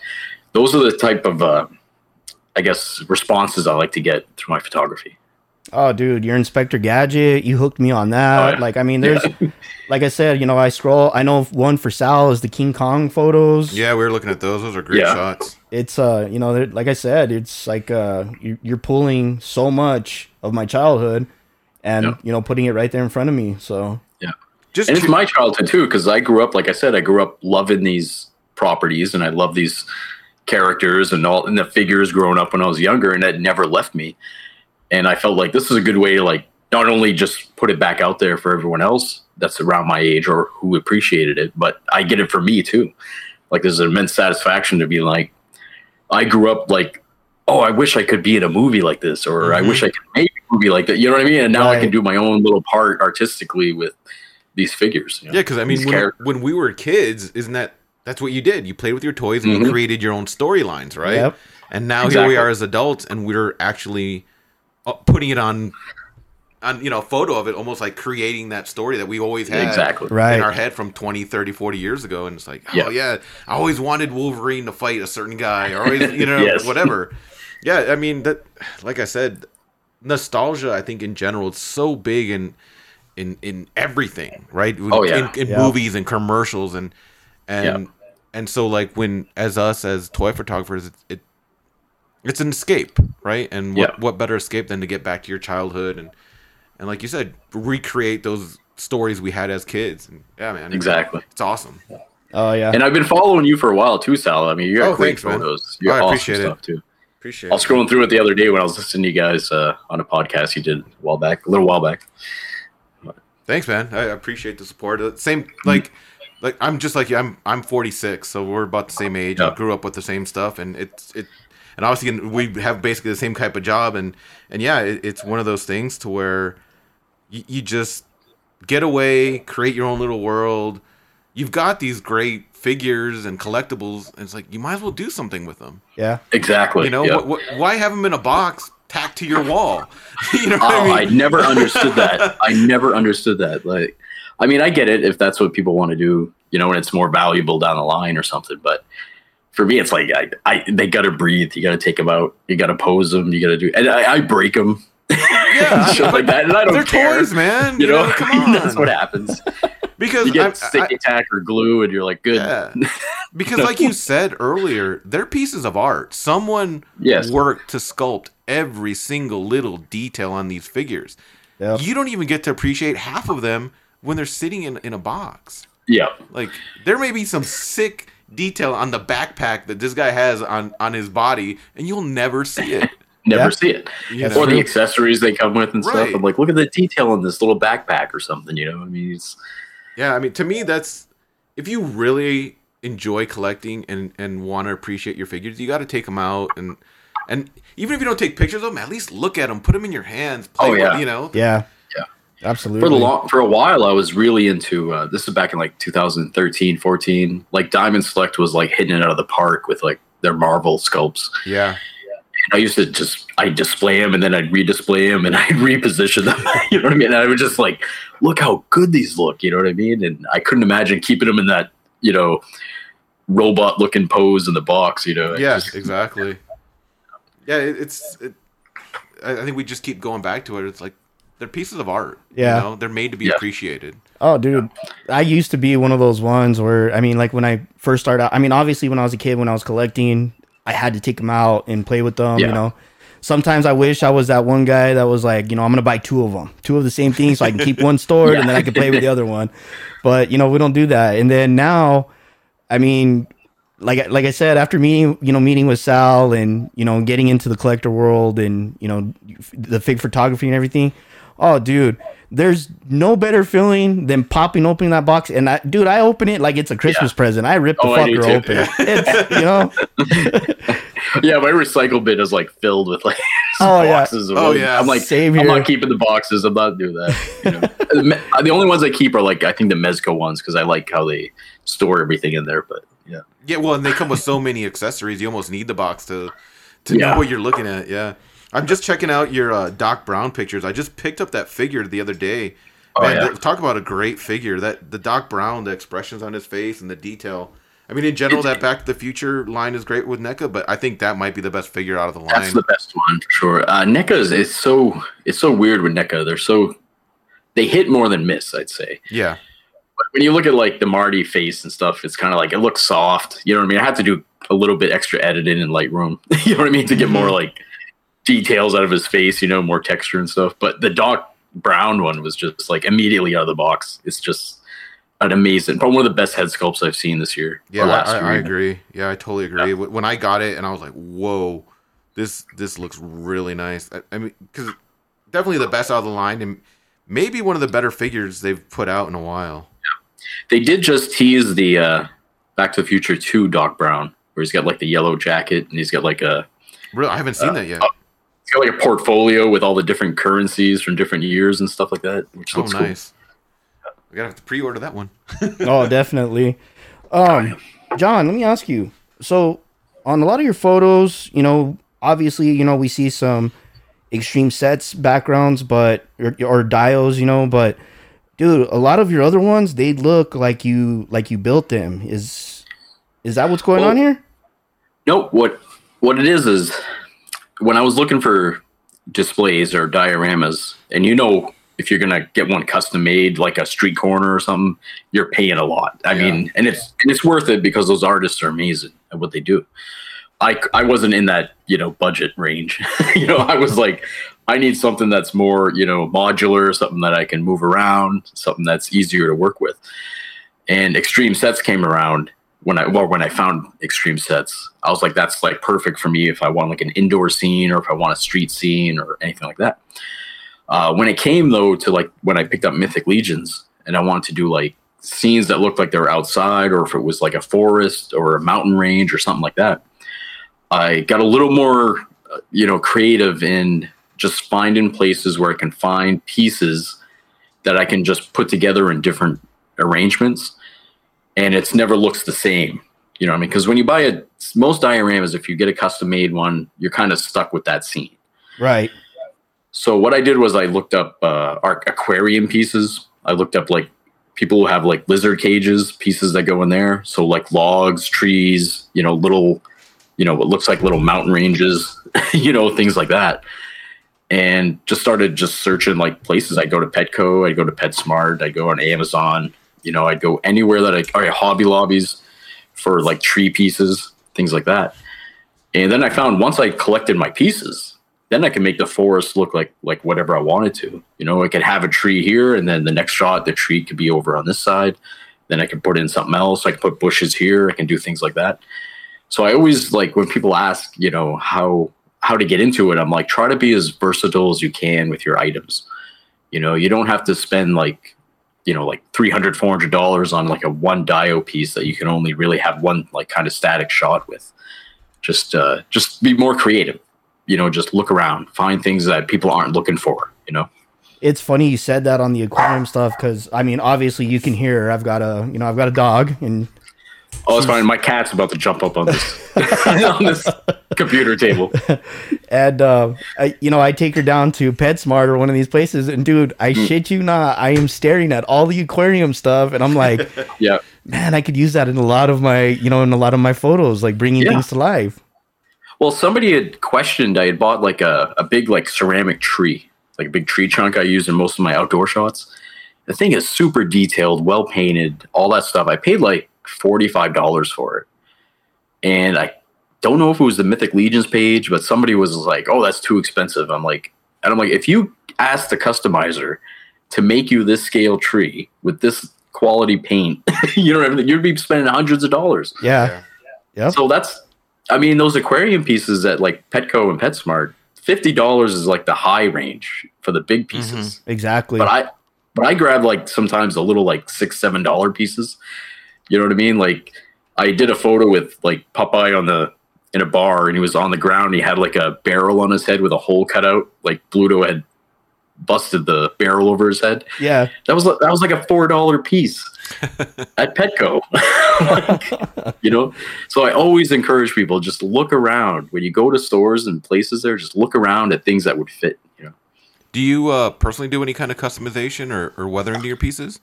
D: Those are the type of, uh, I guess, responses I like to get through my photography.
B: Oh, dude, your Inspector Gadget, you hooked me on that.
D: Oh, yeah.
B: Like, I mean, there's, like I said, you know, I scroll. I know one for Sal is the King Kong photos.
C: Yeah, we were looking at those. Those are great
D: Yeah.
C: shots.
B: It's, uh, you know, like I said, it's like, uh, you- you're pulling so much of my childhood and,
D: Yeah.
B: you know, putting it right there in front of me. So, yeah.
C: Just
D: and it's my childhood too because i grew up like i said i grew up loving these properties and i love these characters and all and the figures growing up when i was younger and it never left me and i felt like this is a good way to like not only just put it back out there for everyone else that's around my age or who appreciated it. But I get it for me too. Like there's an immense satisfaction to be like, I grew up like, oh, I wish I could be in a movie like this, or I
C: Mhm.
D: wish I could make a movie like that. You know what I mean? And now I can do my own little part artistically with these figures. you know?
C: Yeah, because I mean, when, when we were kids, isn't that that's what you did? You played with your toys and you
D: Mhm.
C: created your own storylines, right?
B: Yep.
C: And now here we are as adults, and we're actually Uh, putting it on, on you know, a photo of it, almost like creating that story that we always had
D: Exactly.
B: Right.
C: in our head from 20, 30, 40 years ago. And it's like, oh
D: Yeah.
C: yeah, I always wanted Wolverine to fight a certain guy, or always, you know,
D: Yes.
C: whatever. Yeah, I mean that. Like I said, nostalgia. I think in general, it's so big in in in everything, right?
D: Oh, yeah.
C: in, in
B: Yeah.
C: movies and commercials and and
D: Yeah.
C: and so like when as us as toy photographers, it, it it's an escape, right? And what
D: Yeah.
C: what better escape than to get back to your childhood and and like you said, recreate those stories we had as kids. And yeah, man,
D: Exactly.
C: it's awesome.
B: Oh yeah.
D: And I've been following you for a while too, Sal. I mean, you got
C: Oh,
D: great
C: thanks, man.
D: photos. You
C: I
D: got awesome
C: appreciate it.
D: too.
C: Appreciate
D: I was
C: it.
D: scrolling through it the other day when I was listening to you guys uh, on a podcast you did a while back, a little while back.
C: Thanks, man. I appreciate the support. Uh, Same like like I'm just like you. I'm I'm 46, so we're about the same age. I grew up with the same stuff, and it's it. And obviously, we have basically the same type of job, and and yeah, it, it's one of those things to where you, you just get away, create your own little world. You've got these great figures and collectibles, and it's like you might as well do something with them.
B: yeah.
D: Exactly.
C: You know,
D: yeah.
C: what, what, why have them in a box tacked to your wall? you know what
D: Oh,
C: I
D: I never understood that. I never understood that. Like, I mean, I get it if that's what people want to do, you know, and it's more valuable down the line or something. But for me, it's like I, I they got to breathe. You got to take them out. You got to pose them. You got to do, and I, I break them.
C: Yeah,
D: shit like that. And I don't
C: They're
D: care.
C: toys, man.
D: You know,
C: come on.
D: that's what happens.
C: because
D: You get
C: I'm- I-
D: sticky tack or glue, and you're like, good.
C: Yeah. Because, like you said earlier, they're pieces of art. Someone
D: Yes.
C: worked to sculpt every single little detail on these figures.
B: Yep.
C: You don't even get to appreciate half of them when they're sitting in, in a box.
D: Yeah.
C: Like, there may be some sick detail on the backpack that this guy has on, on his body, and you'll never see it.
D: Never
B: Yeah.
D: see it.
C: You
D: or
C: know?
D: the accessories they come with and stuff.
C: Right.
D: I'm like, look at the detail in this little backpack or something. You know, I mean, it's
C: Yeah, I mean, to me, that's if you really enjoy collecting and and want to appreciate your figures, you got to take them out and and even if you don't take pictures of them, at least look at them, put them in your hands. Play
D: Oh,
C: with- you know.
B: Yeah. Absolutely.
D: for the long for a while. I was really into uh, this is back in like 2013, 14. Like Diamond Select was like hitting it out of the park with like their Marvel sculpts.
C: Yeah,
D: I used to just I display them and then I'd redisplay them and I'd reposition them. you know what I mean? And I would just like look how good these look. You know what I mean? And I couldn't imagine keeping them in that you know robot looking pose in the box. You know?
C: Yeah,
D: just-
C: exactly. Yeah, it, it's. It, I think we just keep going back to it. It's like they're pieces of art.
B: Yeah.
C: you know? they're made to be
D: Yeah.
C: appreciated.
B: Oh, dude, I used to be one of those ones where I mean, like when I first started out. I mean, obviously when I was a kid, when I was collecting, I had to take them out and play with them. You know, sometimes I wish I was that one guy that was like, you know, I'm gonna buy two of them, two of the same thing, so I can keep one stored and then I can play with the other one. But you know, we don't do that. And then now, I mean, like like I said, after meeting you know meeting with Sal and you know getting into the collector world and you know the fig photography and everything. Oh, dude, there's no better feeling than popping open that box and I, dude, I open it like it's a Christmas present. I rip the
D: Oh,
B: fucker
D: too.
B: open. It's, you know,
D: yeah, my recycle bin is like filled with like
B: Oh, yeah.
D: boxes. Of
C: Oh,
D: wood.
C: yeah.
D: I'm like,
B: Same
D: I'm not keeping the boxes. I'm not doing that. You know? the the only ones I keep are like I think the Mezco ones because I like how they store everything in there. But yeah,
C: Yeah, well, and they come with so many accessories, you almost need the box to to
D: Yeah.
C: know what you're looking at. Yeah, I'm just checking out your uh, Doc Brown pictures. I just picked up that figure the other day.
D: Oh,
C: Man,
D: yeah.
C: th- talk about a great figure. That the Doc Brown, the expressions on his face and the detail. I mean, in general, that Back to the Future line is great with NECA, but I think that might be the best figure out of the line.
D: that's the best one for sure. Uh, NECA is it's so it's so weird with NECA. They're so they hit more than miss. I'd say.
C: yeah,
D: But when you look at like the Marty face and stuff, it's kind of like it looks soft. You know what I mean? I had to do a little bit extra editing in Lightroom. you know what I mean to get more like details out of his face. You know, more texture and stuff. But the Doc Brown one was just like immediately out of the box. It's just an amazing, probably one of the best head sculpts I've seen this year.
C: yeah, I, I
D: year.
C: agree. Yeah, I totally agree. Wh- When I got it, and I was like, "Whoa, this this looks really nice." I, I mean, because definitely the best out of the line, and maybe one of the better figures they've put out in a while.
D: They did just tease the uh, Back to the Future 2 Doc Brown, where he's got like the yellow jacket and he's got like a
C: Really, I haven't seen that yet.
D: Got like a portfolio with all the different currencies from different years and stuff like that, which
C: Oh,
D: looks
C: nice. We gotta have to pre-order that one.
B: oh, definitely. Um, John, let me ask you. So, on a lot of your photos, you know, obviously, you know, we see some extreme sets backgrounds, but or, or dios, you know, but dude, a lot of your other ones, they look like you like you built them. Is is that what's going
D: Well,
B: on here?
D: Nope. What what it is is when I was looking for displays or dioramas, and you know, if you're gonna get one custom made, like a street corner or something, you're paying a lot. I
C: Yeah.
D: mean, and it's and it's worth it because those artists are amazing at what they do. I I wasn't in that you know budget range. you know, I was like, I need something that's more you know modular, something that I can move around, something that's easier to work with. And extreme sets came around when I well when I found extreme sets, I was like, that's like perfect for me if I want like an indoor scene or if I want a street scene or anything like that. Uh, when it came though to like when I picked up Mythic Legions and I wanted to do like scenes that looked like they were outside or if it was like a forest or a mountain range or something like that, I got a little more uh, you know creative in just finding places where I can find pieces that I can just put together in different arrangements and it's never looks the same. You know what I mean? Because when you buy a most dioramas, if you get a custom made one, you're kind of stuck with that scene.
B: Right.
D: So what I did was I looked up uh, our aquarium pieces. I looked up like people who have like lizard cages, pieces that go in there. So like logs, trees, you know, little, you know, what looks like little mountain ranges, you know, things like that. And just started just searching like places. I go to Petco, I go to PetSmart, I go on Amazon. You know, I'd go anywhere that I, oh all right, Hobby Lobbies for like tree pieces, things like that. And then I found once I collected my pieces, then I can make the forest look like like whatever I wanted to. You know, I could have a tree here, and then the next shot, the tree could be over on this side. Then I can put in something else. I can put bushes here. I can do things like that. So I always like when people ask, you know, how how to get into it. I'm like, try to be as versatile as you can with your items. You know, you don't have to spend like, you know, like 300 400 dollars on like a one dio piece that you can only really have one like kind of static shot with. Just uh, just be more creative you know, just look around, find things that people aren't looking for, you know?
B: It's funny you said that on the aquarium stuff because I mean, obviously you can hear I've got a you know I've got a dog and
D: Oh, it's fine. My cat's about to jump up on this on this computer table.
B: and uh, I, you know I take her down to PetSmart or one of these places and dude I
D: Hmm.
B: shit you not I am staring at all the aquarium stuff and I'm like
D: Yeah.
B: man I could use that in a lot of my you know in a lot of my photos like bringing
D: Yeah.
B: things to life
D: Well, somebody had questioned. I had bought like a, a big like ceramic tree, like a big tree chunk I use in most of my outdoor shots. The thing is super detailed, well painted, all that stuff. I paid like forty five dollars for it, and I don't know if it was the Mythic Legions page, but somebody was like, "Oh, that's too expensive." I'm like, and I'm like, if you ask the customizer to make you this scale tree with this quality paint, you know, everything, you'd be spending hundreds of dollars.
B: yeah Yeah.
D: So that's, I mean, those aquarium pieces at like Petco and PetSmart, fifty dollars is like the high range for the big mm-hmm. pieces.
B: exactly
D: But I, but I grab like sometimes the little like six seven dollar pieces. You know what I mean? Like I did a photo with like Popeye on the in a bar, and he was on the ground. He had like a barrel on his head with a hole cut out. Like Bluto had busted the barrel over his head.
B: yeah
D: That was that was like a four dollar piece at Petco. Like, you know, so I always encourage people just look around when you go to stores and places. There, just look around at things that would fit. You know,
C: Do you uh, personally do any kind of customization or, or weathering to your pieces?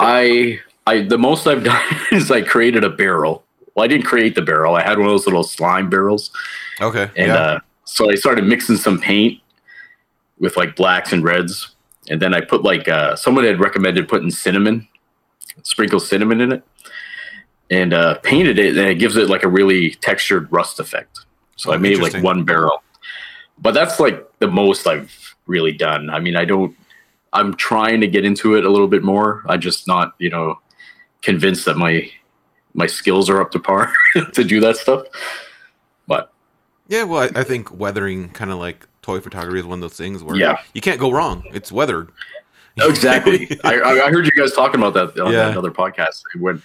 D: I I the most I've done is I created a barrel. Well, I didn't create the barrel. I had one of those little slime barrels,
C: Okay.
D: and
C: yeah.
D: uh, so I started mixing some paint with like blacks and reds, and then I put like uh, someone had recommended putting cinnamon, sprinkle cinnamon in it, and uh, painted it, and it gives it like a really textured rust effect. So
C: Oh,
D: I made like one barrel, but that's like the most I've really done. I mean, I don't. I'm trying to get into it a little bit more. I'm just not, you know, convinced that my my skills are up to par to do that stuff. But
C: Yeah, well, I, I think weathering kind of like toy photography is one of those things where
D: Yeah.
C: you can't go wrong. It's weathered.
D: exactly. I, I heard you guys talking about that on
C: Yeah.
D: another podcast. When,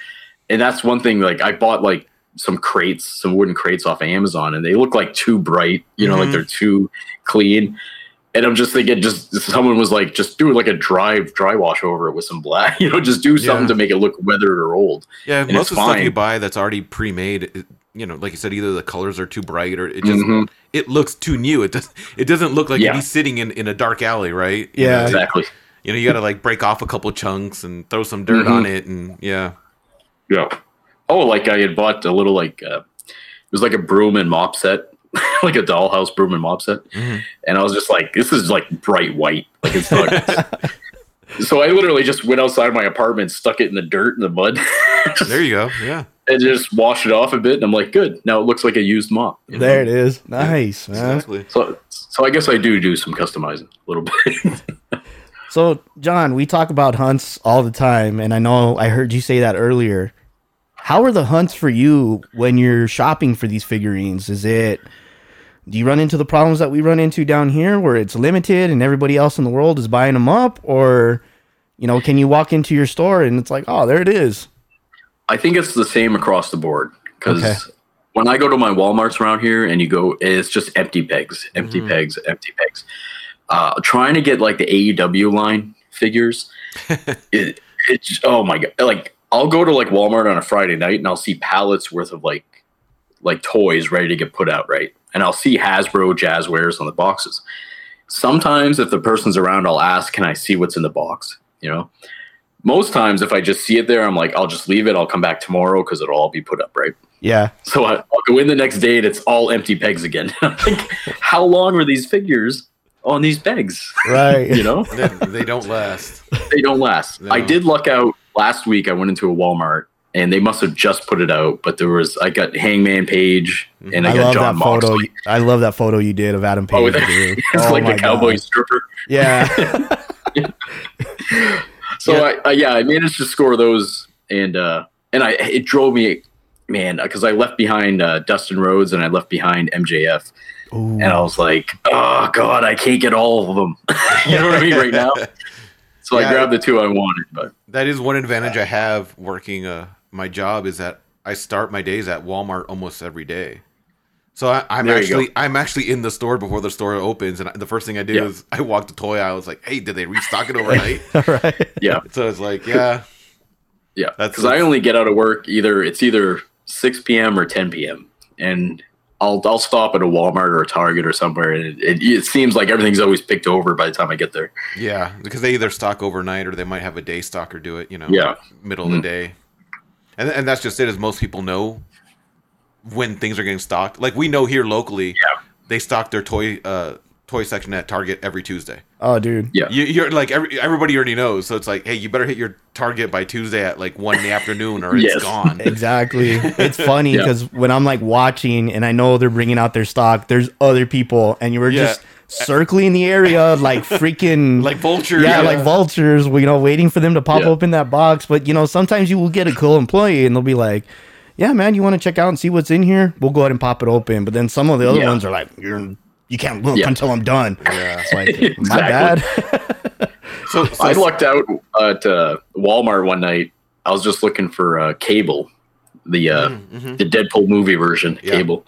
D: and that's one thing. Like I bought like some crates, some wooden crates off of Amazon, and they look like too bright. You know, like
C: Mhm.
D: they're too clean. And I'm just thinking, just someone was like, just do like a dry dry wash over it with some black. You know, just do something
C: Yeah.
D: to make it look weathered or old.
C: Yeah,
D: And
C: most of the stuff you buy that's already pre-made, you know, like you said, either the colors are too bright or it just
D: Mhm.
C: it looks too new. It does it doesn't look like
D: Yeah.
C: he's sitting in, in a dark alley, right? You
B: Yeah.
C: know,
D: Exactly.
C: You know, you got to like break off a couple chunks and throw some dirt
D: Mhm.
C: on it, and yeah,
D: Yeah. Oh, like I had bought a little like uh, it was like a broom and mop set, like a dollhouse broom and mop set,
C: Mhm.
D: and I was just like, this is like bright white, like it's not. so I literally just went outside my apartment, stuck it in the dirt and the mud,
C: there you go. Yeah,
D: and just washed it off a bit. And I'm like, good. Now it looks like a used mop. you know?
B: There it is. Nice, man.
C: exactly.
D: So, so I guess I do do some customizing a little bit.
B: So, John, we talk about hunts all the time, and I know I heard you say that earlier. How are the hunts for you when you're shopping for these figurines? Is it do you run into the problems that we run into down here where it's limited and everybody else in the world is buying them up or you know, can you walk into your store and it's like, "Oh, there it is."
D: I think it's the same across the board because
B: Okay.
D: when I go to my WalMarts around here and you go, it's just empty pegs, empty
C: Mhm.
D: pegs, empty pegs. Uh, trying to get like the AEW line figures, it, it's oh my god! Like I'll go to like Walmart on a Friday night and I'll see pallets worth of like like toys ready to get put out, right? And I'll see Hasbro Jazzwares on the boxes. Sometimes if the person's around, I'll ask, "Can I see what's in the box?" You know most times if I just see it there, I'm like, I'll just leave it. I'll come back tomorrow because it'll all be put up, right?
B: Yeah.
D: So I, I'll go in the next day and it's all empty pegs again. Like, how long are these figures on these pegs?
B: Right.
D: You know,
C: they, they don't last.
D: they don't last.
C: No.
D: I did luck out last week. I went into a Walmart and they must have just put it out, but there was I got Hangman Page and I,
B: I
D: got
B: love
D: John
B: that photo.
D: Moxley.
B: I love that photo you did of Adam Page.
D: Oh, with- it's
B: Oh
D: like
B: my
D: the cowboy
B: God.
D: stripper.
B: Yeah.
D: So
C: Yeah.
D: I, I yeah, I managed to score those, and uh, and I it drove me, man, because I left behind uh, Dustin Rhodes and I left behind MJF,
B: Ooh.
D: and I was like, oh god, I can't get all of them. you know what I mean right now. So
C: Yeah.
D: I grabbed the two I wanted, but
C: That is one advantage I have working uh, my job is that I start my days at Walmart almost every day. So I, I'm actually
D: go.
C: I'm actually in the store before the store opens, and the first thing I do
D: Yeah.
C: is I walk the toy aisle. I was like, "Hey, did they restock it overnight?"
B: Right.
D: yeah,
C: so it's like, yeah,
D: yeah,
C: That's-
D: because I only get out of work either it's either six p.m. or ten p.m. and I'll I'll stop at a Walmart or a Target or somewhere, and it, it, it seems like everything's always picked over by the time I get there.
C: yeah, because they either stock overnight or they might have a day stocker do it. You know,
D: Yeah.
C: middle of
D: Mhm.
C: the day, and and that's just it. As most people know when things are getting stocked. Like we know here locally,
D: Yeah.
C: they stock their toy uh toy section at Target every Tuesday.
B: Oh, dude.
D: Yeah.
C: You, you're like every, everybody already knows, so it's like, hey, you better hit your target by Tuesday at like one in the afternoon, or it's gone.
B: Exactly. It's funny
D: Yeah.
B: because when I'm like watching and I know they're bringing out their stock, there's other people, and you were
C: Yeah.
B: just circling the area like freaking
C: like vultures,
B: yeah, like vultures. You know, waiting for them to pop
D: Yeah.
B: open that box. But you know, sometimes you will get a cool employee and they'll be like, "Yeah, man, you want to check out and see what's in here? We'll go ahead and pop it open." But then some of the other
D: Yeah.
B: ones are like, "You're you can't look
D: Yeah.
B: until I'm done."
C: Yeah.
B: It's like my bad.
C: So, so
D: I lucked out at uh, Walmart one night. I was just looking for uh, cable, the uh,
C: Mhm.
D: the Deadpool movie version
C: Yeah.
D: cable,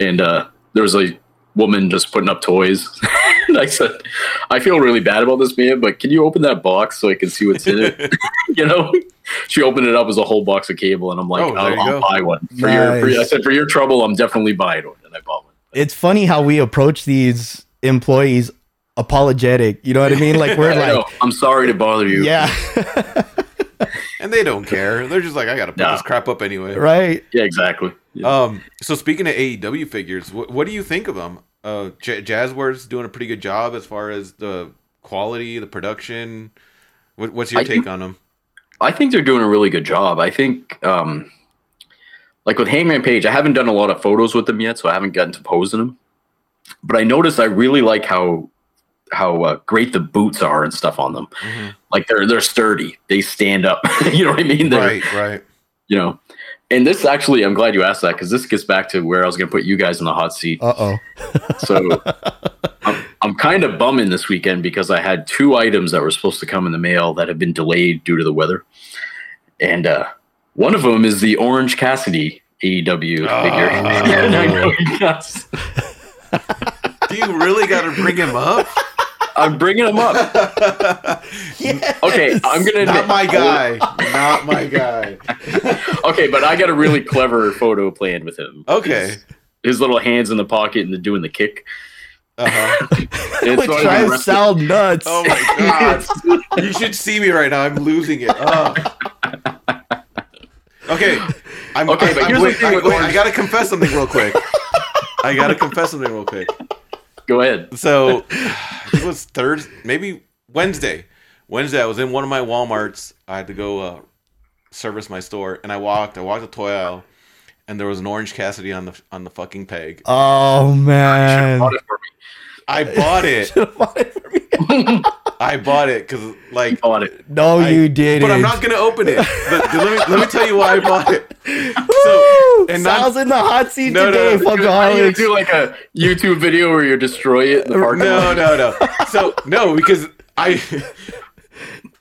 D: and uh, there was a woman just putting up toys. and I said, "I feel really bad about this, man, but can you open that box so I can see what's in it?" you know. She opened it up as a whole box of cable, and I'm like,
C: Oh,
D: I'll, I'll buy one for your. For, I said, for your trouble, I'm definitely buying one, and I bought one.
B: it's funny how we approach these employees apologetic. You know what I mean? Like we're
D: I know.
B: like,
D: I'm sorry to bother you.
B: yeah,
C: and they don't care. They're just like, I gotta put
D: No.
C: this crap up anyway.
B: right.
D: Yeah, exactly. Yeah.
C: Um. So speaking of AEW figures, what, what do you think of them? Uh, J- Jazzwares doing a pretty good job as far as the quality, the production. What, what's your
D: I
C: take
D: think-
C: on them?
D: I think they're doing a really good job. I think, um, like with Hangman Page, I haven't done a lot of photos with them yet, so I haven't gotten to pose in them. But I noticed I really like how how uh, great the boots are and stuff on them.
C: Mhm.
D: Like they're they're sturdy. They stand up. you know what I mean? They're,
C: Right. Right.
D: You know, and this actually, I'm glad you asked that because this gets back to where I was going to put you guys in the hot seat.
B: Uh oh.
D: So I'm, I'm kind of bumming this weekend because I had two items that were supposed to come in the mail that have been delayed due to the weather. And uh, one of them is the Orange Cassidy AEW
C: Oh.
D: figure. And I know you guys-
C: Do you really got to bring him up?
D: I'm bringing him up. Okay, I'm gonna
C: Not my guy. Not my guy.
D: Okay, but I got a really clever photo planned with him.
C: Okay.
D: His, his little hands in the pocket and the, doing the kick.
C: Uh-huh.
D: And
B: Which
D: so I've been
B: drives
D: wrestling-
B: Sal nuts.
C: Oh my god. you should see me right now. I'm losing it. Oh. Okay. I'm,
D: Okay,
C: I,
D: but
C: I'm-
D: here's the thing
C: I,
D: with
C: wait, I gotta confess something real quick. I gotta confess something real quick.
D: Go ahead.
C: So it was Thursday, maybe Wednesday. Wednesday, I was in one of my WalMarts. I had to go uh, service my store, and I walked. I walked the toy aisle, and there was an Orange Cassidy on the on the fucking peg.
B: Oh man.
D: Bought it for me.
C: I bought it. I bought it because like
D: Bought it.
B: no,
C: I-
B: you didn't.
C: But I'm not gonna open it. But let me let me tell you why I bought it.
B: Woo!
C: and
B: Sal's
C: not-
B: in the hot seat
C: No, no,
B: today,
C: no.
D: Are you gonna do like a YouTube video where you destroy it in the parking
C: No,
D: lot?
C: no, no. So no, because I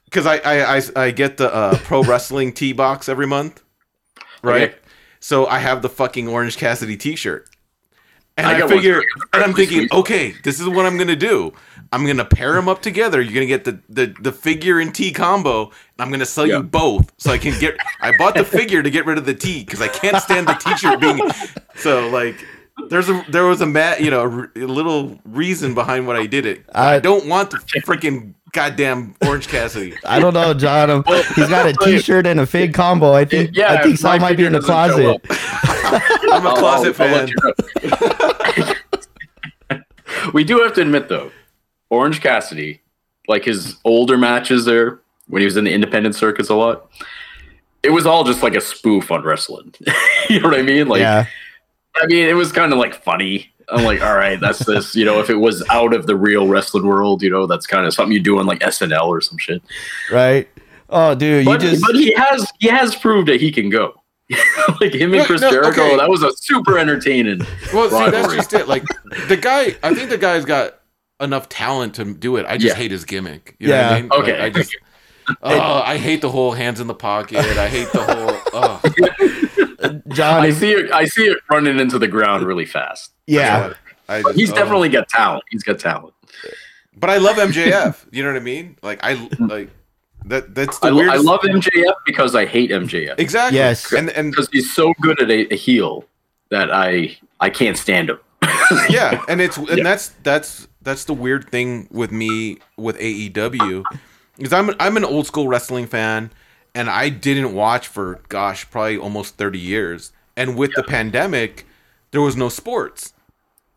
C: because I, I I I get the uh, pro wrestling tee box every month, right?
D: Okay.
C: So I have the fucking Orange Cassidy T-shirt, and
D: I
C: I, figure, and I'm thinking, okay, this is what I'm gonna do. I'm gonna pair them up together. You're gonna get the the the figure and tee combo, and I'm gonna sell
D: Yeah.
C: you both, so I can get. I bought the figure to get rid of the tee because I can't stand the T-shirt being. So like. There's a there was a ma- you know a, r- a little reason behind what I did it. I,
B: I-
C: don't want the freaking goddamn Orange Cassidy.
B: I don't know, John. He's got a T-shirt and a fig combo. I think.
D: Yeah,
B: I think
D: if
B: Sal might be in the
D: figure doesn't show
B: closet.
C: I'm a
D: I'll-
C: closet
D: I'll- I'll
C: fan.
D: let you know. we do have to admit though, Orange Cassidy, like his older matches there when he was in the independent circuits a lot, it was all just like a spoof on wrestling. you know what I mean? Like,
B: yeah,
D: I mean, it was kind of like funny. I'm like, all right, that's this. You know, if it was out of the real wrestling world, you know, that's kind of something you do on like SNL or some shit.
B: right. Oh, dude, you
D: But,
B: just
D: but he has he has proved that he can go. like him and Chris
C: no,
D: Jericho,
C: okay.
D: that was a super entertaining.
C: Well, see, that's just it. Like the guy, I think the guy's got enough talent to do it. I just
D: Yeah.
C: hate his gimmick. You know what
B: Yeah.
C: I mean? Like,
D: Okay.
C: I just. Oh, I hate the whole hands in the pocket. I hate the whole. Oh,
B: John.
D: I see it. I see it running into the ground really fast.
B: yeah,
C: I
D: But
C: just-
D: he's
C: oh.
D: definitely got talent. He's got talent.
C: But I love MJF. You know what I mean? Like I like that. That's the
D: I, I
C: weirdest.
D: love MJF because I hate MJF
C: exactly.
B: Yes.
C: And and
D: because he's so good at a, a heel that I I can't stand him.
C: yeah, and it's and
D: Yeah.
C: that's that's that's the weird thing with me with AEW because I'm I'm an old school wrestling fan and I didn't watch for gosh probably almost 30 years and with the pandemic there was no sports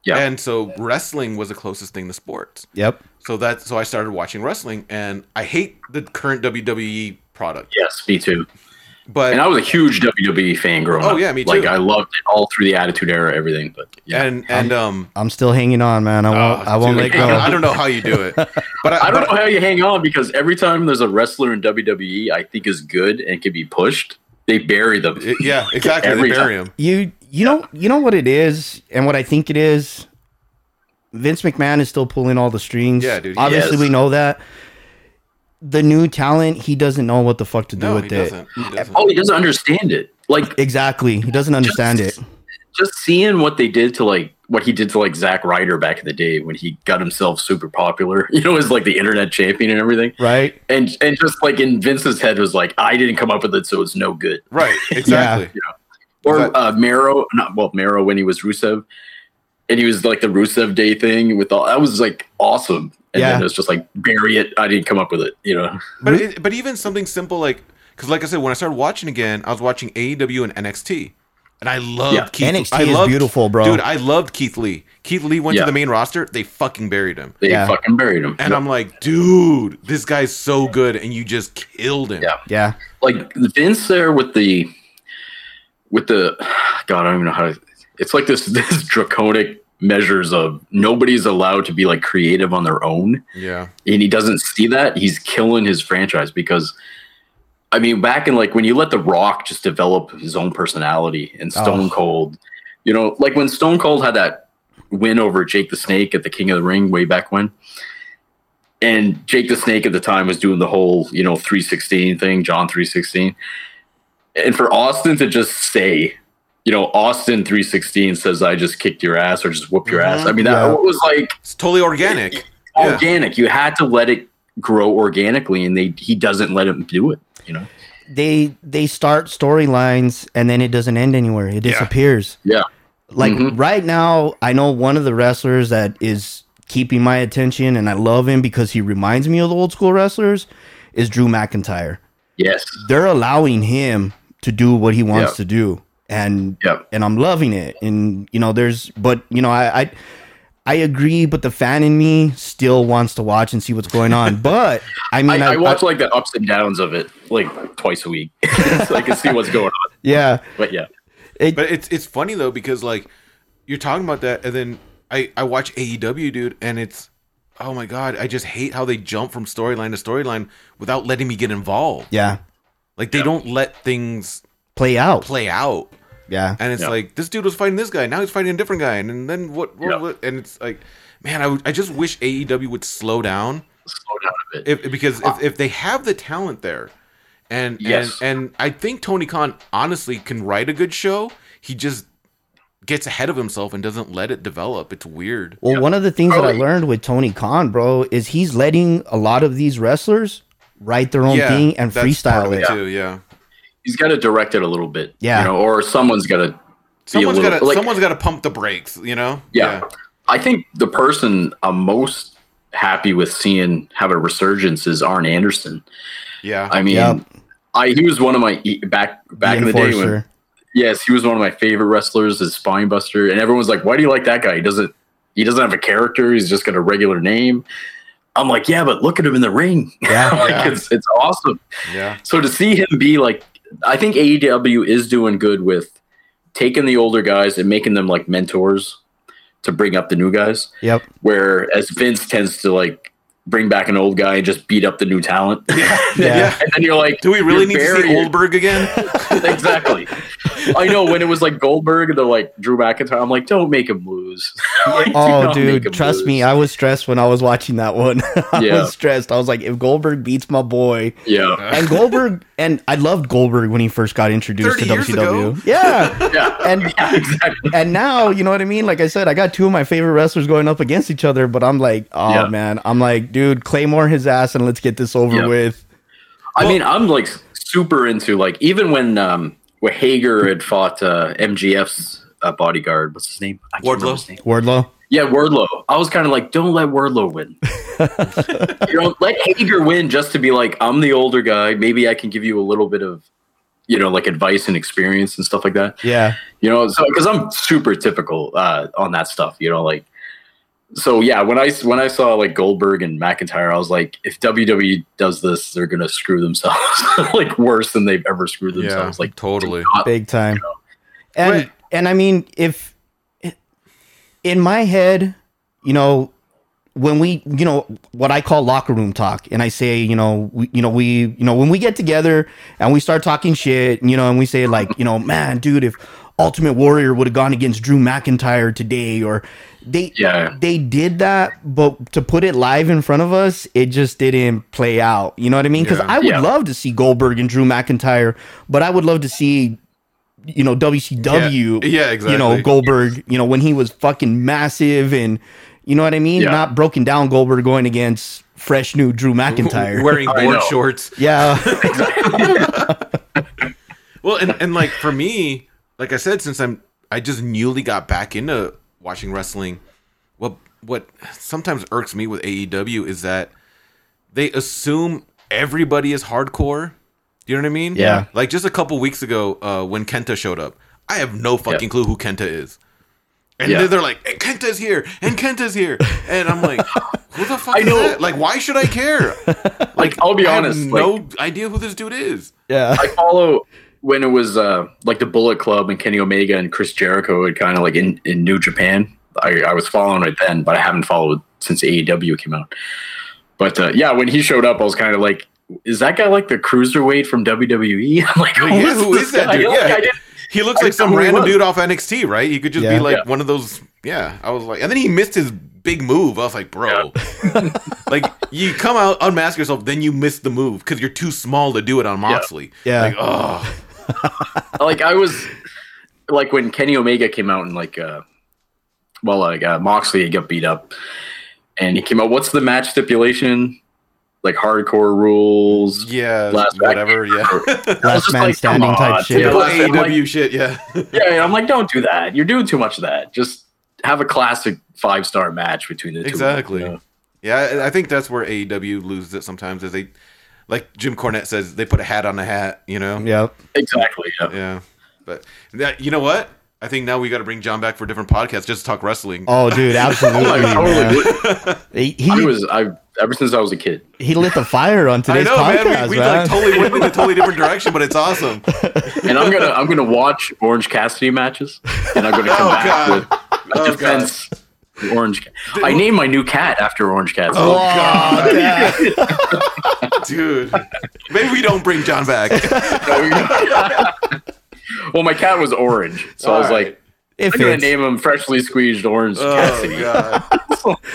D: Yeah.
C: and so wrestling was the closest thing to sports
B: yep.
C: so that so I started watching wrestling and I hate the current WWE product
D: yes, me too.
C: But
D: And I was a huge WWE fan growing
C: Oh,
D: up.
C: Oh yeah, me too. Like.
D: I loved it all through the Attitude Era, everything. But yeah,
C: and and um
B: I'm still hanging on, man. I won't.
C: oh,
B: I won't
C: dude,
B: let go.
C: I don't know how you do it but I,
D: I don't
C: but-
D: know how you hang on because every time there's a wrestler in WWE I think is good and can be pushed, they bury them.
C: it- yeah exactly
D: Every
C: they bury him
B: You you know you know what it is and what I think it is. Vince McMahon is still pulling all the strings.
C: Yeah, dude,
B: Obviously,
D: is.
B: we know that. The new talent, he doesn't know what the fuck to do
C: no
B: with
C: he
B: it.
C: doesn't he doesn't
D: Oh, he doesn't understand it. Like
B: Exactly, he doesn't understand
D: Just-
B: it.
D: just seeing what they did to like what he did to like Zack Ryder back in the day when he got himself super popular, you know, as like the internet champion and everything.
B: Right?
D: And and just like in Vince's head was like, I didn't come up with it, so it's no good.
C: Right, exactly. Yeah.
D: Or
C: That-
D: uh Miro, not well, Miro when he was Rusev. And he was like the Rusev Day thing with all that was like awesome. And
B: Yeah.
D: then it was just like bury it. I didn't come up with it, you know.
C: But it, but even something simple like because like I said, when I started watching again, I was watching AEW and NXT, and I loved
D: Yeah.
C: Keith.
B: NXT
C: I
B: is
C: loved-
B: beautiful, bro.
C: Dude, I loved Keith Lee. Keith Lee went
D: Yeah.
C: to the main roster. They fucking buried him,
D: They
B: Yeah.
D: fucking buried him.
C: and I'm like, dude, this guy's so good, and you just killed him.
D: Yeah.
B: Yeah.
D: like Vince there with the with the God, I don't even know how to. It's like this this draconic measures of nobody's allowed to be like creative on their own,
C: yeah,
D: and he doesn't see that. He's killing his franchise because I mean, back in like when you let The Rock just develop his own personality and Stone
B: Oh.
D: Cold, you know, like when Stone Cold had that win over Jake the Snake at the King of the Ring way back when. And Jake the Snake at the time was doing the whole, you know, 316 thing, John 316. And for Austin to just say, you know, Austin 316 says, I just kicked your ass or just whooped your ass. I mean, that
B: Yeah.
D: was like
C: It's totally organic. Yeah.
D: organic. You had to let it grow organically, and they he doesn't let him do it. You know,
B: They they start storylines and then it doesn't end anywhere. It disappears.
D: yeah,
B: Like
D: Mhm.
B: right now, I know one of the wrestlers that is keeping my attention, and I love him because he reminds me of the old school wrestlers. Is Drew McIntyre?
D: yes,
B: They're allowing him to do what he wants
D: Yeah.
B: to do, and
D: yeah.
B: and I'm loving it. And you know, there's but you know, I I, I agree, but the fan in me still wants to watch and see what's going on. But I mean,
D: I, I watch like the ups and downs of it like twice a week, so I can see what's going on.
B: yeah,
D: But yeah,
B: it,
C: But it's it's funny though because like you're talking about that, and then I I watch AEW, dude, and it's oh my god, I just hate how they jump from storyline to storyline without letting me get involved.
B: yeah,
C: Like they don't let things
B: play out.
C: play out,
B: Yeah,
C: and it's
D: Yeah.
C: like this dude was fighting this guy, now he's fighting a different guy, and, and then what? what,
D: Yeah.
C: what- and it's like, man, I, I just wish AEW would slow down
D: slow down a bit.
C: if because ah. if, if they have the talent there and
D: Yes.
C: and and I think Tony Khan honestly can write a good show he just gets ahead of himself and doesn't let it develop it's weird
B: Well, one of the things that I learned with Tony Khan, bro, is he's letting a lot of these wrestlers write their own thing and
C: that's part of
B: freestyle it.
C: too yeah
D: He's got to direct it a little bit,
B: Yeah.
D: you know, or someone's got to.
C: someone's
D: little-
C: got to
D: like-
C: someone's got to pump the brakes you know
D: Yeah. I think the person I'm most happy with seeing have a resurgence is Arn Anderson.
C: yeah
D: I mean,
B: Yep.
D: I he was one of my back back
B: The
D: in the day when. Yes, he was one of my favorite wrestlers as Spinebuster, and everyone's like, "Why do you like that guy? He doesn't he doesn't have a character. He's just got a regular name." I'm like, "Yeah, but look at him in the ring.
B: Yeah.
D: like
C: Yeah.
D: it's it's awesome."
C: yeah
D: So to see him be like, I think AEW is doing good with taking the older guys and making them like mentors to bring up the new guys.
B: Yep.
D: Whereas Vince tends to like bring back an old guy and just beat up the new talent.
C: yeah
B: Yeah.
D: and then you're like,
C: do we really
D: you're
C: need to see
D: burying-
C: Goldberg again
D: exactly. I know when it was like Goldberg and they're like Drew McIntyre. I'm like, don't make him lose. Like,
B: Oh,
D: not
B: dude, trust
D: lose.
B: me, I was stressed when I was watching that one. I
D: Yeah.
B: was stressed. I was like, if Goldberg beats my boy,
D: yeah,
B: and Goldberg, and I loved Goldberg when he first got introduced to WCW. Yeah,
D: yeah,
B: and
D: yeah, exactly.
B: and now you know what I mean. Like I said, I got two of my favorite wrestlers going up against each other, but I'm like, oh
D: Yeah.
B: man, I'm like, dude, Claymore his ass, and let's get this over
D: Yeah.
B: with.
D: I mean, I'm like super into like even when um when Hager had fought uh, MJF's uh, bodyguard. What's his name? I
C: Wardlow?
D: his name.
B: Wardlow.
D: Yeah, Wardlow. I was kind of like, don't let Wardlow win. you know, let Hager win just to be like, I'm the older guy. Maybe I can give you a little bit of, you know, like advice and experience and stuff like that.
B: Yeah,
D: You know, so because I'm super typical uh, on that stuff. You know, like so. Yeah, when I when I saw like Goldberg and McIntyre, I was like, if WWE does this, they're gonna screw themselves like worse than they've ever screwed
C: yeah
D: themselves. Like
C: totally
D: not-
B: big time. And
C: Right.
B: and I mean, if in my head, you know, when we, you know, what I call locker room talk, and I say, you know, we, you know, we, you know, when we get together and we start talking shit, you know, and we say like, you know, man, dude, if Ultimate Warrior would have gone against Drew McIntyre today, or they,
D: Yeah.
B: they did that, but to put it live in front of us, it just didn't play out. You know what I mean? Because
C: Yeah.
B: I would
D: Yeah.
B: love to see Goldberg and Drew McIntyre, but I would love to see, you know, WCW.
C: Yeah. Yeah,
B: You know,
C: exactly.
B: Goldberg. You know, when he was fucking massive, and you know what I mean.
D: Yeah.
B: Not broken down Goldberg going against fresh new Drew McIntyre.
C: wearing board shorts
B: yeah,
C: Well, and, and like for me, like I said, since I'm I just newly got back into watching wrestling, what what sometimes irks me with AEW is that they assume everybody is hardcore. Do You know what I mean?
B: Yeah.
C: Like just a couple weeks ago, uh, when Kenta showed up, I have no fucking clue who Kenta is. And
D: Yeah.
C: then they're like, hey, Kenta's here, and Kenta's here, and I'm like, who the fuck
D: I
C: is
D: know.
C: that? Like, why should I care? Like,
D: I'll be
C: I have
D: honest,
C: no idea who this dude is.
B: yeah,
D: I follow when it was uh, like the Bullet Club and Kenny Omega and Chris Jericho had kind of like in, in New Japan. I, I was following it then, but I haven't followed since AEW came out. But uh, yeah, when he showed up, I was kind of like, is that guy like the cruiserweight from WWE? I'm like,
C: Like, yeah,
D: who's
C: who
D: this
C: is that
D: guy?
C: dude? Yeah.
D: I didn't-
C: He looks
D: I
C: like some
D: didn't know who he
C: random dude off NXT, right? He could just
B: Yeah.
C: be like
D: Yeah.
C: one of those. Yeah, I was like, and then he missed his big move. I was like, bro, like you come out, unmask yourself, then you miss the move because you're too small to do it on Moxley.
B: Yeah.
C: like oh,
D: like I was like when Kenny Omega came out and like uh well like uh, Moxley got beat up and he came out what's the match stipulation like hardcore rules
C: yeah,
D: Last
C: whatever, yeah.
B: Last man
D: like,
B: standing
D: come
B: type shit.
D: Yeah,
C: Typical AEW
D: like-
C: shit, yeah.
D: yeah and I'm like don't do that you're doing too much of that just have a classic five star match between the two
C: Exactly.
D: you know?
C: Yeah, I I think that's where AEW loses it sometimes. Is they, like Jim Cornette says, they put a hat on a hat. You know.
B: Yep.
D: exactly yeah.
C: Yeah. But that, you know what? I think now we got to bring John back for a different podcast just to talk wrestling.
B: Oh, dude, absolutely.
D: Oh, I totally
B: man. He,
D: I was I ever since I was a kid
B: he lit the fire on
C: I
B: today's
C: know,
B: podcast,
C: man. We, we
B: man.
C: like totally went in a totally different direction, but it's awesome.
D: and I'm gonna I'm gonna watch Orange Cassidy matches and I'm gonna come
C: Oh,
D: back
C: God.
D: with
C: Oh, God.
D: Defense Orange Cat. I named my new cat after Orange Cat.
C: Oh,
B: Oh,
C: God.
B: yeah.
C: Dude. Maybe we don't bring John back.
D: well, my cat was orange, so I was
C: All right.
D: like,
B: It
D: I'm gonna name him Freshly Squeezed Orange
C: Oh,
D: Cassidy.
C: God.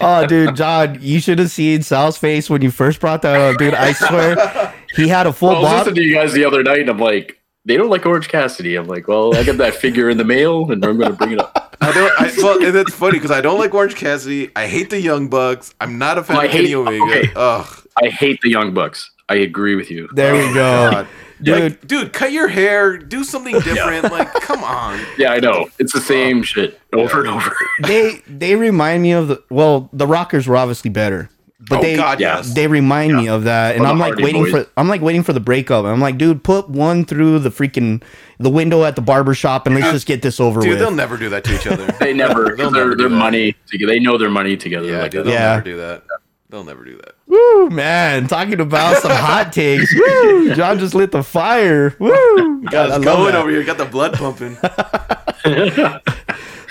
B: Oh, dude, John, you should have seen Sal's face when you first brought that up, dude. I swear, he had a full
D: I was
B: bottle.
D: listening to you guys the other night, and I'm like, they don't like Orange Cassidy. I'm like, well, I got that figure in the mail, and I'm gonna bring it up.
C: I don't. I, well, and that's funny because I don't like Orange Cassidy. I hate the Young Bucks. I'm not a fan
D: Oh,
C: of Kenny
D: hate-
C: Omega.
D: okay.
C: Ugh,
D: I hate the Young Bucks. I agree with you.
B: There we go, oh,
C: God.
B: dude.
C: Like, dude, cut your hair. Do something different. Like, come on.
D: Yeah, I know. It's the same shit over and over.
B: They they remind me of the well, the Rockers were obviously better, but
C: oh
B: they
C: God, yes.
B: they remind me of that, and
D: Or
B: I'm like
D: Hardy
B: waiting
D: Boys.
B: for I'm like waiting for the breakup. I'm like, dude, put one through the freaking the window at the barber shop, and let's just get this over with.
C: Dude,
B: with.
C: they'll never do that to each other.
D: They never.
C: They'll never do that.
D: money. together. They know their money together.
C: Yeah,
D: like
C: dude, they'll
B: Yeah.
C: never do that. They'll never do that.
B: Woo, man, talking about some hot takes. Woo, John just lit the fire. Woo, God,
C: Got
B: I
C: going
B: that.
C: over here. Got the blood pumping.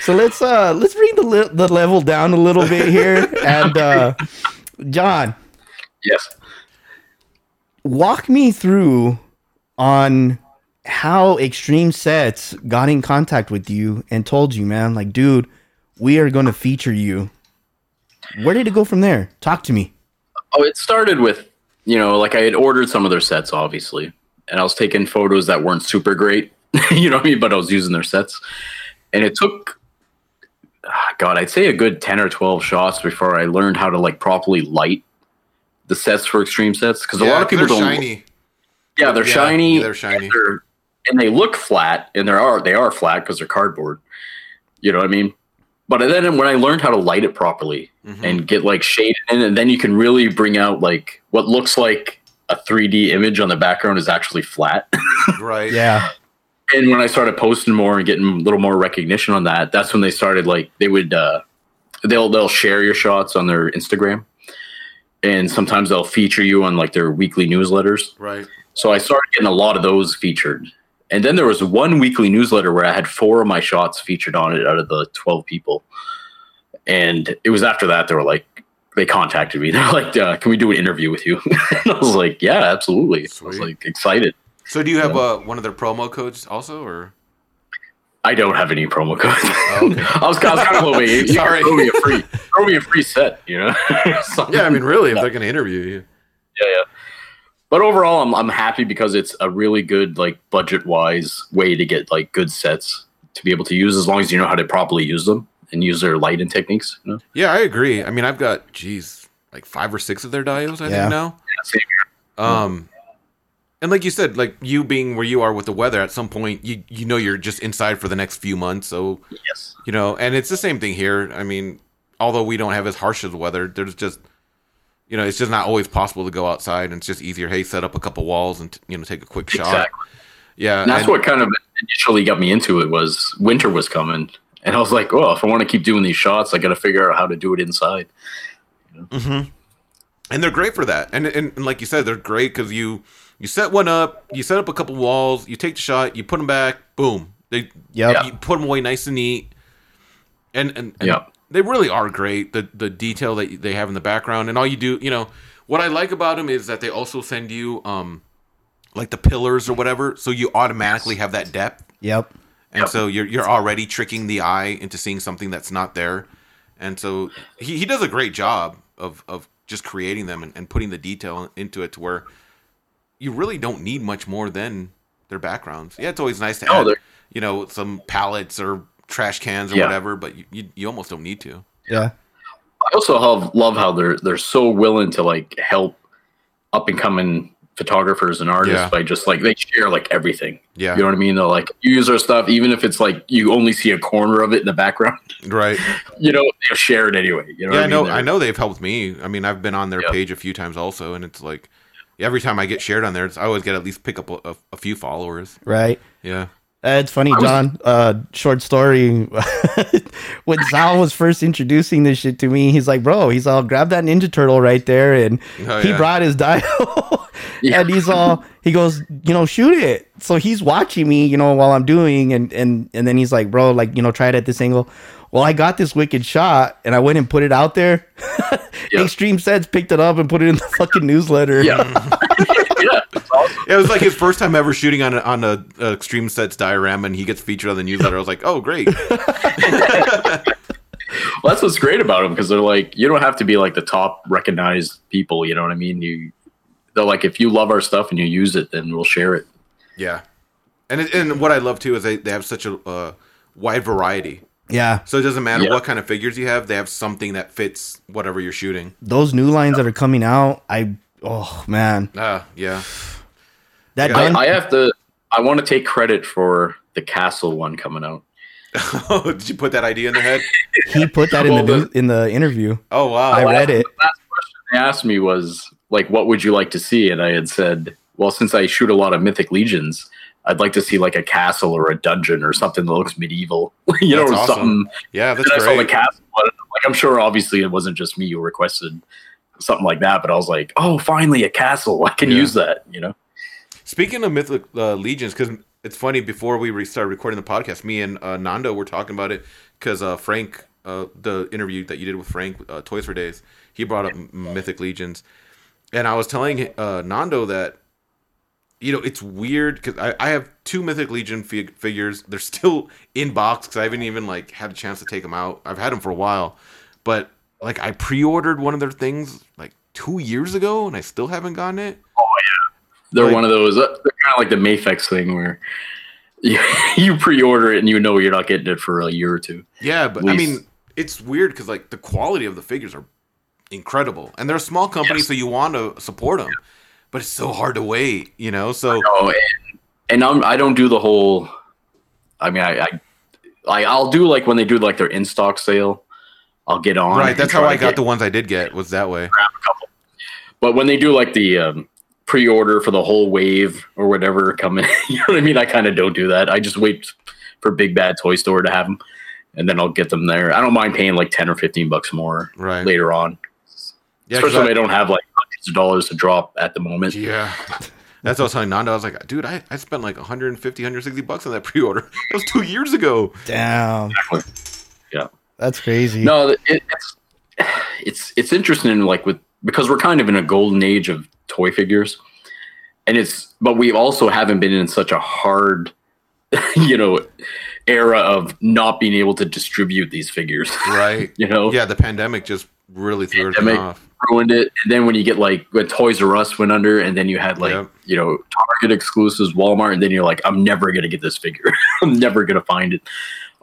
B: So let's uh let's bring the li- the level down a little bit here, and uh John,
D: Yes.
B: walk me through on how Extreme Sets got in contact with you and told you, man, like, dude, we are going to feature you. Where did it go from there? Talk to me.
D: Oh, it started with you know, like I had ordered some of their sets, obviously, and I was taking photos that weren't super great. you know what I mean? But I was using their sets, and it took. God, I'd say a good ten or twelve shots before I learned how to like properly light the sets for extreme sets because a lot of people
C: they're
D: don't.
C: shiny.
D: Yeah, they're
C: Yeah,
D: shiny.
C: they're shiny.
D: And, they're- and they look flat, and they are they are flat because they're cardboard. You know what I mean? But then when I learned how to light it properly
C: Mhm.
D: and get like shade in, and then you can really bring out like what looks like a 3D image on the background is actually flat.
C: right.
B: Yeah.
D: And when I started posting more and getting a little more recognition on that, that's when they started like they would uh, they'll they'll share your shots on their Instagram, and sometimes they'll feature you on like their weekly newsletters.
C: Right.
D: So I started getting a lot of those featured. And then there was one weekly newsletter where I had four of my shots featured on it out of the 12 people. And it was after that they were like, they contacted me. They're like, uh, can we do an interview with you? and I was like, yeah, absolutely. I was like excited.
C: So do you have uh, one of their promo codes also, or
D: I don't have any promo codes.
C: okay.
D: I was, I was kind of hoping you, you
C: Sorry.
D: Sorry. throw me a free, throw me a free set, you know?
C: Yeah? I mean, really, if they're going to interview you,
D: yeah, yeah. But overall, I'm I'm happy because it's a really good like budget wise way to get like good sets to be able to use as long as you know how to properly use them and use their lighting techniques. You know?
C: yeah, I agree. I mean, I've got geez, like five or six of their dios. I
B: Yeah.
C: think now.
D: Same
C: Um, and like you said, like you being where you are with the weather, at some point you you know you're just inside for the next few months. So.
D: Yes.
C: you know, and it's the same thing here. I mean, although we don't have as harsh as weather, there's just you know, it's just not always possible to go outside, and it's just easier. Hey, set up a couple walls and you know take a quick shot.
D: Exactly.
C: Yeah,
D: And that's
C: and-
D: what kind of initially got me into it was winter was coming, and I was like, oh, if I want to keep doing these shots, I got to figure out how to do it inside.
C: Mm-hmm. And they're great for that. And, and and like you said, they're great because you you set one up, you set up a couple walls, you take the shot, you put them back, boom. They
B: Yep.
C: you put them away nice and neat. And and, and
D: Yeah.
C: they really are great. The the detail that they have in the background and all you do, you know, What I like about them is that they also send you um like the pillars or whatever, so you automatically have that depth,
B: Yep.
C: and
D: Yep.
C: so you're you're already tricking the eye into seeing something that's not there, and so he, he does a great job of of just creating them and, and putting the detail into it to where you really don't need much more than their backgrounds. Yeah, it's always nice to
D: No,
C: add you know some pallets or trash cans or
D: Yeah.
C: whatever, but you, you you almost don't need to.
B: Yeah.
D: I also have, love how they're they're so willing to like help up and coming photographers and artists
C: Yeah.
D: by just like they share like everything.
C: Yeah,
D: You know what I mean? They'll like use our stuff, even if it's like you only see a corner of it in the background.
C: right.
D: You know, they'll share it anyway. You know
C: yeah,
D: what
C: I know.
D: They're-
C: I know they've helped me. I mean, I've been on their
D: Yep.
C: page a few times also, and it's like every time I get shared on there, it's, I always get at least pick up a, a, a few followers.
B: Right.
C: Yeah,
B: Uh, it's funny,
D: was-
B: John. Uh, short story. when Sal was first introducing this shit to me, he's like, "Bro," he's all, "Grab that Ninja Turtle right there," and
C: Oh,
B: he
C: yeah.
B: brought his dial,
D: Yeah.
B: and he's all, he goes, "You know, shoot it." So he's watching me, you know, while I'm doing, and and and then he's like, "Bro, like, you know, try it at this angle." Well, I got this wicked shot, and I went and put it out there.
D: Yeah.
B: Extreme Sets picked it up and put it in the fucking newsletter.
D: yeah, yeah. Awesome.
C: it was like his first time ever shooting on a, on a, a Extreme Sets diorama, and he gets featured on the newsletter. I was like, oh great,
D: Well, that's what's great about them because they're like you don't have to be like the top recognized people. You know what I mean? You they're like if you love our stuff and you use it, then we'll share it.
C: yeah. And it, and what I love too is they, they have such a uh, wide variety.
B: yeah.
C: So it doesn't matter
D: Yeah.
C: what kind of figures you have; they have something that fits whatever you're shooting.
B: Those new lines that are coming out, I, oh man,
C: Ah, yeah.
B: that
C: Yeah.
B: dun-
D: I, I have to. I want to take credit for the castle one coming out.
C: Did you put that idea in the head?
B: he put that in the
D: Well,
B: new, in the interview.
C: Oh wow!
B: I read it.
D: The last question they asked me was like, "What would you like to see?" And I had said, "Well, since I shoot a lot of Mythic Legions, I'd like to see like a castle or a dungeon or something that looks medieval. you know,
C: That's
D: or
C: awesome.
D: something."
C: yeah, that's
D: And I saw the castle one. Like, I'm sure, obviously, it wasn't just me who requested something like that, but I was like, "Oh, finally, a castle! I can
C: Yeah.
D: use that." You know?
C: Speaking of mythic uh, legions, because it's funny. Before we re- started recording the podcast, me and uh, Nando were talking about it because uh, Frank, uh, the interview that you did with Frank, uh, Toys for Days, he brought up m- mythic legions, and I was telling uh, Nando that you know it's weird because I, I have two mythic legion fig- figures. They're still in box because I haven't even like had a chance to take them out. I've had them for a while, but like I pre-ordered one of their things like two years ago, and I still haven't gotten it.
D: Oh yeah, they're
C: Like-
D: one of those. Uh, they're kind of like the Mafex thing where you, you pre-order it and you know you're not getting it for a year or two.
C: Yeah, but I mean, it's weird because like the quality of the figures are incredible, and they're a small company,
D: Yes.
C: so you want to support them, but it's so hard to wait, you know. So
D: Oh, and, and I'm, I don't do the whole. I mean, I, I, I, I'll do like when they do like their in stock sale. I'll get on.
C: right, that's how I got
D: get-
C: the ones I did get was that way.
D: grab a couple. But when they do like the um, pre-order for the whole wave or whatever coming, you know what I mean? I kind of don't do that. I just wait for Big Bad Toy Store to have them, and then I'll get them there. I don't mind paying like ten or fifteen bucks more
C: Right.
D: later on,
C: Yeah, 'cause
D: especially if I
C: I-
D: don't have like hundreds of dollars to drop at the moment.
C: yeah. That's what I was telling Nando. I was like, dude, I, I spent like 150, 160 bucks on that pre-order. That was two years ago.
B: Damn, Exactly.
D: Yeah.
B: That's crazy.
D: No, it, it's it's it's interesting, like with because we're kind of in a golden age of toy figures, and it's but we also haven't been in such a hard, you know, era of not being able to distribute these figures.
C: Right.
D: You know,
C: Yeah, the pandemic just really threw
D: Pandemic.
C: off.
D: ruined it. And then when you get like when Toys R Us went under, and then you had like
C: Yep.
D: you know Target exclusives, Walmart, and then you're like, I'm never gonna get this figure. I'm never gonna find it.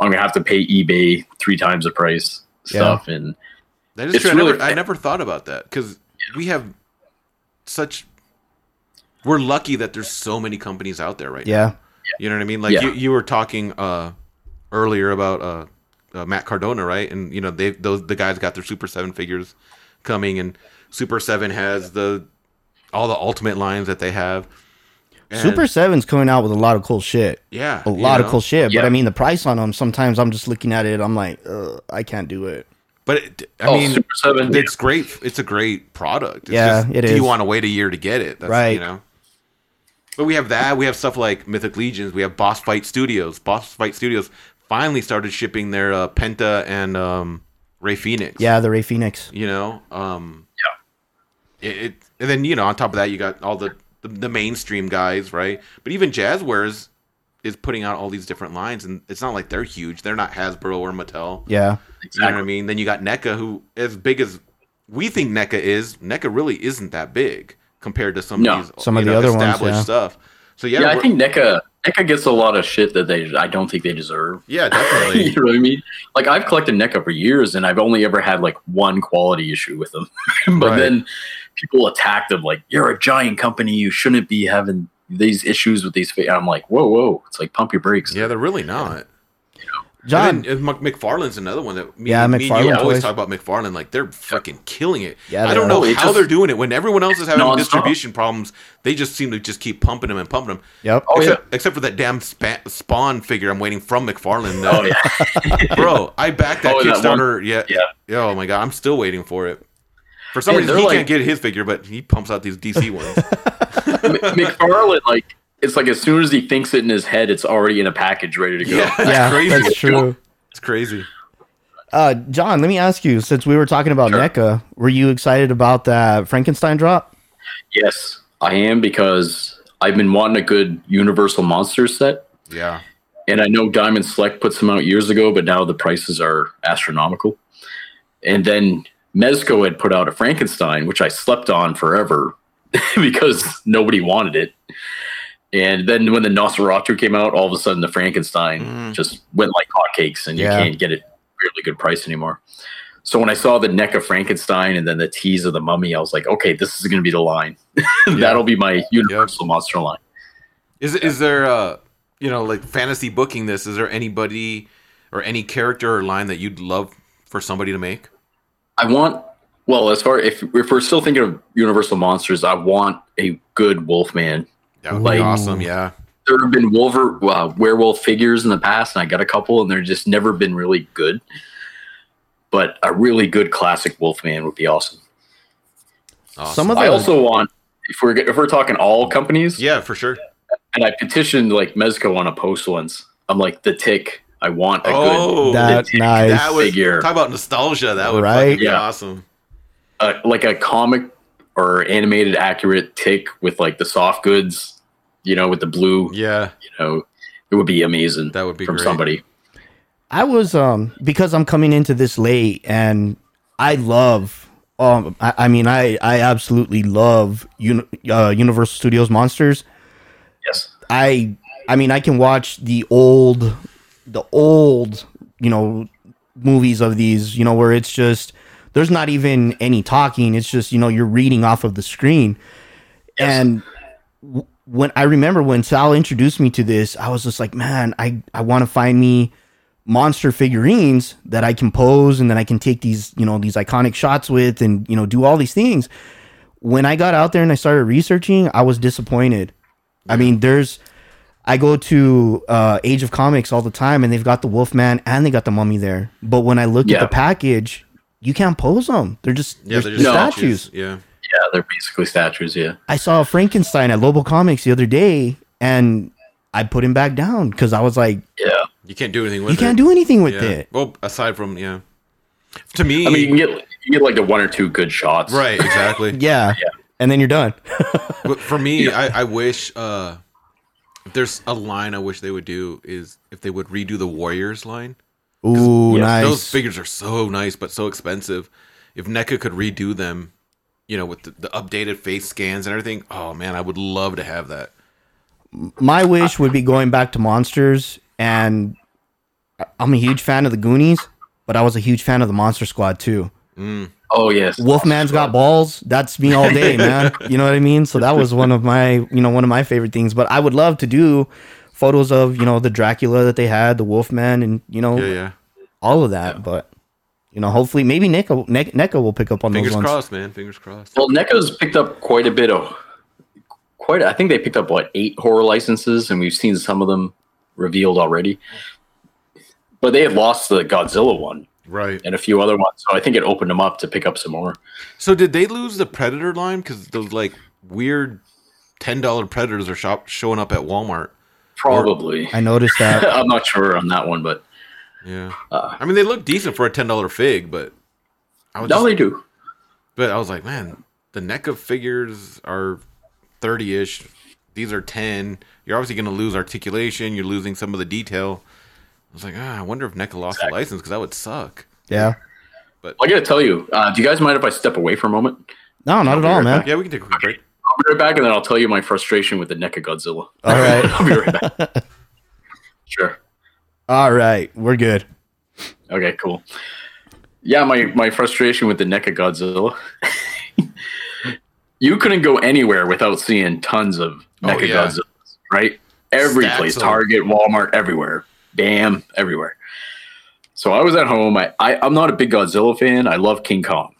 D: I'm gonna have to pay eBay three times the price stuff and.
C: That is
D: It's
C: true. I,
D: really
C: never, I never thought about that because we have such. We're lucky that there's so many companies out there right now.
B: yeah,
C: You know what I mean? Like
D: Yeah.
C: you, you were talking uh, earlier about uh, uh, Matt Cardona, right? And you know they those the guys got their Super Seven figures coming, and Super Seven has the all the Ultimate lines that they have. And-
B: Super Seven's coming out with a lot of cool shit.
C: yeah,
B: A
C: you
B: lot of cool shit.
D: Yeah.
B: But I mean, the price on them. Sometimes I'm just looking at it. I'm like, Ugh, I can't do it.
C: But it, I
D: oh,
C: mean,
D: Super Seven.
C: it's great. It's a great product. It's
B: Yeah,
C: just,
B: it
C: do
B: is.
C: you want to wait a year to get it? That's,
B: Right.
C: You know. But we have that. We have stuff like Mythic Legions. We have Boss Fight Studios. Boss Fight Studios finally started shipping their uh, Penta and um, Rey Fenix.
B: Yeah, the Rey Fenix.
C: You know. Um, it, it and then you know on top of that you got all the, the the mainstream guys, right? But even Jazwares is putting out all these different lines, and it's not like they're huge. They're not Hasbro or Mattel.
B: Yeah.
C: You know what I mean? Then you got NECA, who as big as we think NECA is, NECA really isn't that big compared to some
D: No.
C: of these
B: Some of
C: you
B: the other ones,
C: established
B: yeah.
C: stuff. So yeah,
D: Yeah, I think NECA NECA gets a lot of shit that they I don't think they deserve.
C: yeah, definitely.
D: you
C: definitely.
D: know what I mean? Like I've collected NECA for years, and I've only ever had like one quality issue with them. but
C: Right.
D: then people attack them like, "You're a giant company. You shouldn't be having these issues with these." Fa-. I'm like, "Whoa, whoa!" It's like pump your brakes.
C: yeah, they're really not.
B: John,
C: And then, uh, Mc- McFarlane's another one that me,
B: Yeah,
C: me and you
B: McFarlane
C: always talk about McFarlane. Like they're fucking killing it.
B: Yeah,
C: I don't know how
D: just-
C: they're doing it when everyone else is having
D: Nonstop.
C: distribution problems. They just seem to just keep pumping them and pumping them.
B: Yep.
D: Oh,
C: except, except for that damn spa- Spawn figure I'm waiting from McFarlane. Though.
D: Oh yeah.
C: bro, I backed that
D: Oh, that
C: Kickstarter. yeah,
D: Yeah.
C: Oh my god, I'm still waiting for it. For some
D: Yeah,
C: reason, he
D: like-
C: can't get his figure, but he pumps out these DC ones.
D: McFarlane, like, it's like as soon as he thinks it in his head, it's already in a package ready to go.
C: yeah, that's
B: yeah,
C: crazy.
B: that's true.
C: It's crazy.
B: Uh, John, let me ask you, since we were talking about
D: Sure.
B: NECA, were you excited about that Frankenstein drop?
D: Yes, I am because I've been wanting a good Universal Monsters set.
C: Yeah,
D: And I know Diamond Select put some out years ago, but now the prices are astronomical. And then Mezco had put out a Frankenstein, which I slept on forever because nobody wanted it. And then when the Nosferatu came out, all of a sudden the Frankenstein
C: Mm.
D: just went like hotcakes, and you
B: Yeah.
D: can't get it at a really good price anymore. So when I saw the NECA Frankenstein and then the tease of the mummy, I was like, okay, this is going to be the line. That'll be my Universal Monster line.
C: Is is there uh you know like fantasy booking this? Is there anybody or any character or line that you'd love for somebody to make?
D: I want well, as far if if we're still thinking of Universal monsters, I want a good Wolfman.
C: That would
D: Like-
C: be awesome. Yeah,
D: There have been wolver uh, werewolf figures in the past, and I got a couple, and they're just never been really good. But a really good classic Wolfman would be awesome.
C: awesome.
B: Some of
D: I also want if we're if we're talking all companies,
C: yeah for sure.
D: and I petitioned like Mezco on a post once. I'm like the Tick. I want a
C: Oh,
B: that
D: Tick
B: nice.
C: that was
D: figure.
C: talk about nostalgia. That would
B: Right?
C: be
D: Yeah.
C: awesome.
D: uh, like a comic or animated accurate Tick with like the soft goods, you know, with the blue
C: Yeah,
D: you know, it would be amazing
C: that would be
D: from
C: great.
D: somebody.
B: I was um because I'm coming into this late and I love um I, I mean I I absolutely love uni- uh, Universal Studios monsters.
D: Yes.
B: I I mean I can watch the old the old you know movies of these you know where it's just there's not even any talking. It's just you know you're reading off of the screen. And w- when I remember when Sal introduced me to this I was just like man I I want to find me monster figurines that I can pose and then I can take these you know these iconic shots with and you know do all these things. When I got out there and I started researching I was disappointed. I mean there's I go to uh, Age of Comics all the time, and they've got the Wolfman and they got the Mummy there. But when I look
D: Yeah.
B: at the package, you can't pose them. They're just,
C: Yeah,
B: they're,
C: they're
B: they're
C: just
B: statues.
C: Yeah,
D: Yeah, they're basically statues. Yeah.
B: I saw Frankenstein at Lobo Comics the other day, and I put him back down because I was like,
D: Yeah.
C: you can't do anything with
B: you
C: it.
B: can't do anything with
C: yeah.
B: it.
C: Well, aside from yeah, to me,
D: I mean, you can get you get like the one or two good shots.
C: right, exactly.
B: Yeah.
D: Yeah.
B: And then you're done.
C: But for me, I, I wish uh, if there's a line I wish they would do is if they would redo the Warriors line.
B: Ooh,
D: Yeah,
B: nice.
C: Those figures are so nice, but so expensive. If NECA could redo them, you know, with the, the updated face scans and everything, oh man, I would love to have that.
B: My wish would be going back to monsters, and I- I'm a huge fan of the Goonies, but I was a huge fan of the Monster Squad too. Mm.
D: Oh yes.
B: Wolfman's got balls. That's me all day, man. You know what I mean? So that was one of my, you know, one of my favorite things. But I would love to do photos of, you know, the Dracula that they had, the Wolfman, and you know,
C: Yeah, yeah.
B: all of that. But you know, hopefully, maybe NECA, Ne- NECA will pick up on
C: Fingers
B: those ones.
C: crossed, man. Fingers crossed.
D: Well, NECA's picked up quite a bit of quite. I think they picked up what eight horror licenses, and we've seen some of them revealed already. But they had lost the Godzilla one
C: Right.
D: and a few other ones, so I think it opened them up to pick up some more.
C: So did they lose the Predator line because those like weird ten dollar Predators are shop showing up at Walmart?
D: Probably.
B: I noticed that.
D: I'm not sure on that one, but
C: Yeah.
D: Uh,
C: I mean, they look decent for a ten dollar fig, but I was
D: no,
C: just,
D: they do.
C: but I was like, man, the NECA figures are thirty ish. These are ten. You're obviously going to lose articulation. You're losing some of the detail. I was like, ah, I wonder if NECA lost
D: Exactly.
C: the license because that would suck.
B: Yeah.
D: But I gotta tell you, uh, do you guys mind if I step away for a moment?
B: No, not at all, man.
C: Yeah, we can take a quick break.
D: I'll be right back, and then I'll tell you my frustration with the NECA Godzilla.
B: All right.
D: I'll be right back. sure.
B: All right. We're good.
D: Okay, cool. Yeah, my, my frustration with the NECA Godzilla. you couldn't go anywhere without seeing tons of
C: Oh,
D: NECA
C: yeah.
D: Godzillas, right? Every
C: Stacks
D: place. Target, Walmart, everywhere. Bam, everywhere. So I was at home. I, I, I'm not a big Godzilla fan. I love King Kong,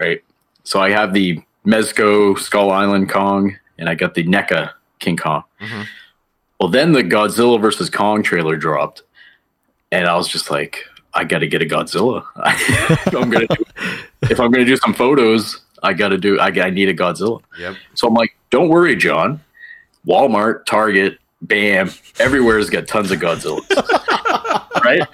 D: right? So I have the Mezco Skull Island Kong, and I got the NECA King Kong.
C: Mhm.
D: Well, then the Godzilla versus Kong trailer dropped, and I was just like, I got to get a Godzilla. I'm gonna do, if I'm gonna do some photos, I got to do. I, I need a Godzilla.
C: Yep.
D: So I'm like, don't worry, John. Walmart, Target, Bam, everywhere's got tons of Godzilla. right? I-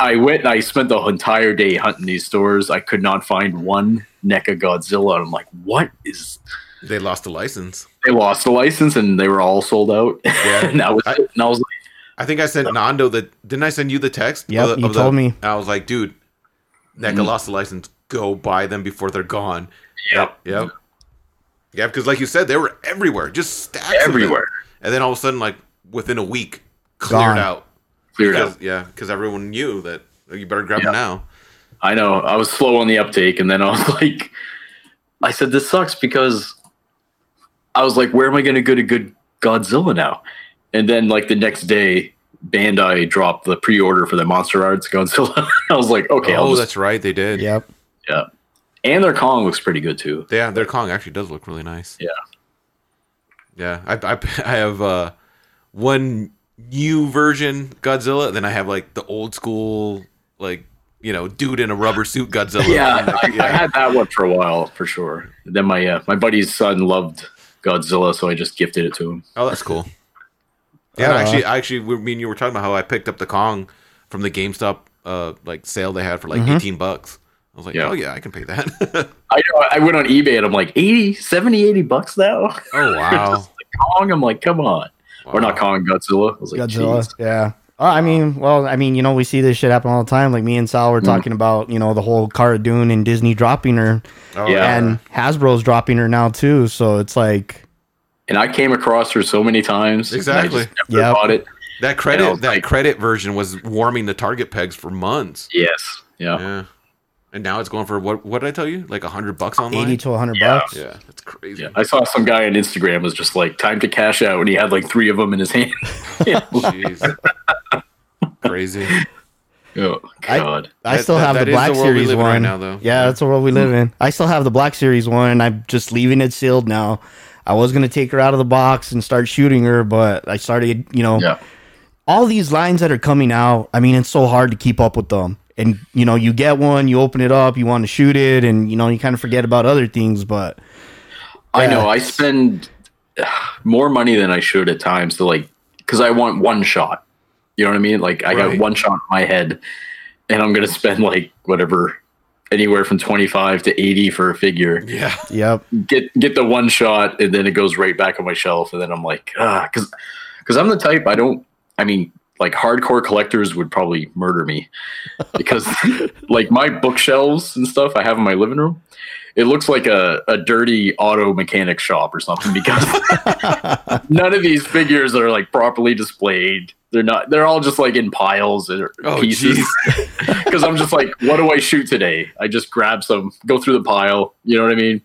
D: I went and I spent the entire day hunting these stores. I could not find one NECA Godzilla. I'm like, what is?
C: They lost the license.
D: They lost the license and they were all sold out.
C: Yeah.
D: and, that was
C: I-
D: and I was like,
C: I think I sent Nando the. Didn't I send you the text? Yeah,
B: you
C: of the-
B: told me.
C: I was like, dude, NECA
D: Mhm.
C: lost the license. Go buy them before they're gone.
D: yep,
C: Yep. Yeah, because like you said, they were everywhere, just stacks of them.
D: everywhere.
C: And then all of a sudden, like within a week, cleared
B: Gone.
C: out.
D: Cleared
C: Because,
D: out.
C: Yeah, because everyone knew that oh, you better grab
D: Yeah.
C: them now.
D: I know. I was slow on the uptake, and then I was like, I said, this sucks because I was like, where am I going to get a good Godzilla now? And then, like, the next day, Bandai dropped the pre order for the Monster Arts Godzilla. I was like, okay,
C: oh,
D: I'll just,
C: that's right, they did.
B: Yep.
D: yeah. And their Kong looks pretty good too.
C: Yeah, their Kong actually does look really nice.
D: Yeah.
C: Yeah, I I, I have uh, one new version Godzilla, then I have like the old school like you know dude in a rubber suit Godzilla.
D: Yeah, I,
C: yeah.
D: I had that one for a while for sure. Then my uh, my buddy's son loved Godzilla, so I just gifted it to him.
C: Oh, that's cool. Yeah,
B: Uh,
C: actually, actually, we, me and you were talking about how I picked up the Kong from the GameStop uh like sale they had for like
B: Mhm.
C: eighteen bucks. I was like,
D: Yeah.
C: oh yeah, I can pay that.
D: I know, I went on eBay and I'm like 80, 70, 80 bucks now.
C: oh wow,
D: like Kong, I'm like, come on. Or not Kong, Godzilla. I was like,
B: Godzilla.
D: Godzilla.
B: Yeah. Oh, I mean, well, I mean, you know, we see this shit happen all the time. Like me and Sal were
D: Mm.
B: talking about, you know, the whole Cara Dune and Disney dropping her,
C: Oh,
D: Yeah.
B: and Hasbro's dropping her now too. So it's like,
D: And I came across her so many times.
C: Exactly.
D: I just never
B: Yep.
D: bought it.
C: that credit
D: You know,
C: that
D: like-
C: credit version was warming the target pegs for months.
D: Yes. Yeah.
C: Yeah, and now it's going for what? What did I tell you? Like a hundred bucks online.
B: eighty to hundred
D: Yeah.
B: bucks.
C: Yeah, that's crazy.
D: Yeah. I saw some guy on Instagram was just like, time to cash out. And he had like three of them in his hand. yeah.
C: Jeez. crazy.
D: Oh,
B: I-
D: God.
B: I
C: That-
B: still
C: that-
B: have
C: that
B: the Black
C: the world we
B: Series
C: live in
B: one.
C: right now, though.
B: Yeah, that's the world we live in. I still have the Black Series one, and I'm just leaving it sealed now. I was gonna take her out of the box and start shooting her, but I started, you know,
D: yeah.
B: all these lines that are coming out. I mean, it's so hard to keep up with them. And you know, you get one, you open it up, you want to shoot it, and you know, you kind of forget about other things. But
D: I know. I spend uh, more money than I should at times to like, because I want one shot. You know what I mean? Like, I got one shot in my head, and I'm going to spend like whatever, anywhere from 25 to 80 for a figure.
C: Yeah.
B: yep,
D: Get get the one shot, and then it goes right back on my shelf. And then I'm like, ah, because because I'm the type I don't. I mean, like hardcore collectors would probably murder me because like my bookshelves and stuff I have in my living room, it looks like a, a dirty auto mechanic shop or something because none of these figures are like properly displayed. They're not. They're all just like in piles or
C: Oh,
D: pieces. Because I'm just like, what do I shoot today? I just grab some, go through the pile. You know what I mean?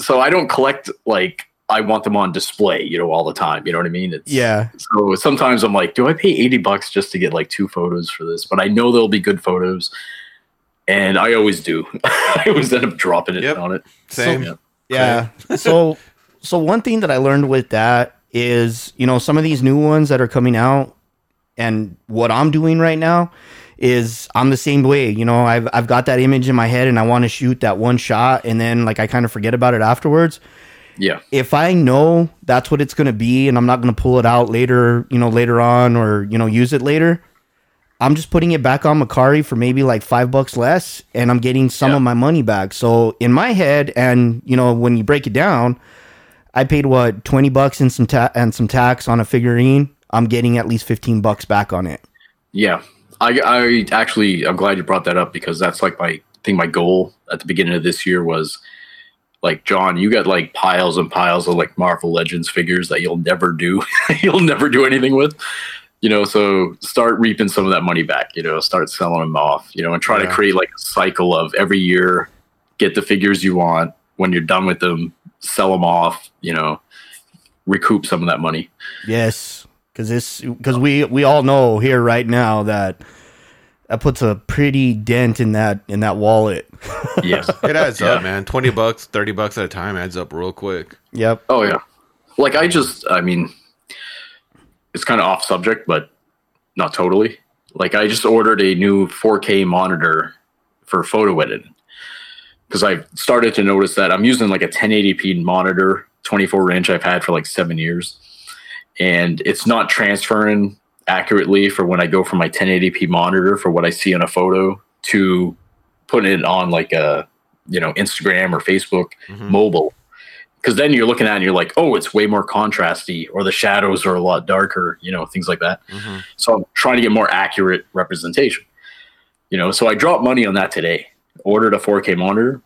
D: So I don't collect like I want them on display. You know, all the time. You know what I mean? It's,
B: yeah,
D: so sometimes I'm like, do I pay 80 bucks just to get like two photos for this? But I know there'll be good photos. And I always do. I always end up dropping it
C: Yep.
D: on it.
C: Same.
D: Yeah.
B: yeah. so, so one thing that I learned with that is, you know, some of these new ones that are coming out, and what I'm doing right now is I'm the same way. You know, I've I've got that image in my head, and I want to shoot that one shot, and then like I kind of forget about it afterwards.
D: Yeah.
B: if I know that's what it's going to be and I'm not going to pull it out later, you know, later on or, you know, use it later, I'm just putting it back on Mercari for maybe like five bucks less, and I'm getting some
D: Yeah.
B: of my money back. So in my head, and you know, when you break it down, I paid what twenty bucks and some ta- and some tax on a figurine. I'm getting at least fifteen bucks back on it.
D: Yeah, I, I actually I'm glad you brought that up because that's like my I think my goal at the beginning of this year was like John, you got like piles and piles of like Marvel Legends figures that you'll never do, you'll never do anything with. You know, so start reaping some of that money back. You know, start selling them off. You know, and try to create like a cycle of every year, get the figures you want. When you're done with them, sell them off. You know, recoup some of that money.
B: Yes, because this because we we all know here right now that that puts a pretty dent in that in that wallet.
D: Yes.
C: It adds
D: Yeah.
C: up, man. Twenty bucks, thirty bucks at a time adds up real quick.
B: Yep.
D: Oh yeah. Like I just I mean it's kind of off subject but not totally. Like I just ordered a new 4K monitor for photo editing cuz I've started to notice that I'm using like a 1080p monitor, 24 inch I've had for like 7 years and it's not transferring accurately for when I go from my 1080p monitor for what I see on a photo to putting it on like a you know Instagram or Facebook
C: Mhm.
D: mobile because then you're looking at it and you're like, oh, it's way more contrasty, or the shadows are a lot darker, you know, things like that.
C: Mhm.
D: So I'm trying to get more accurate representation, you know. So I dropped money on that today. Ordered a 4K monitor,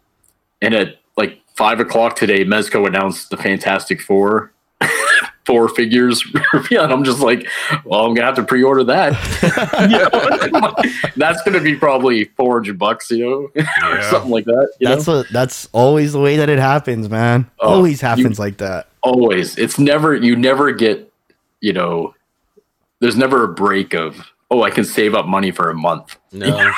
D: and at like five o'clock today, Mezco announced the Fantastic Four. Four figures, yeah, and I'm just like, well, I'm gonna have to pre-order that. That's gonna be probably 400 bucks, you know, or something like that. You know?
B: That's a, that's always the way that it happens, man.
D: Oh,
B: always happens
D: you-
B: like that.
D: always it's never you never get you know there's never a break of oh i can save up money for a month
C: No,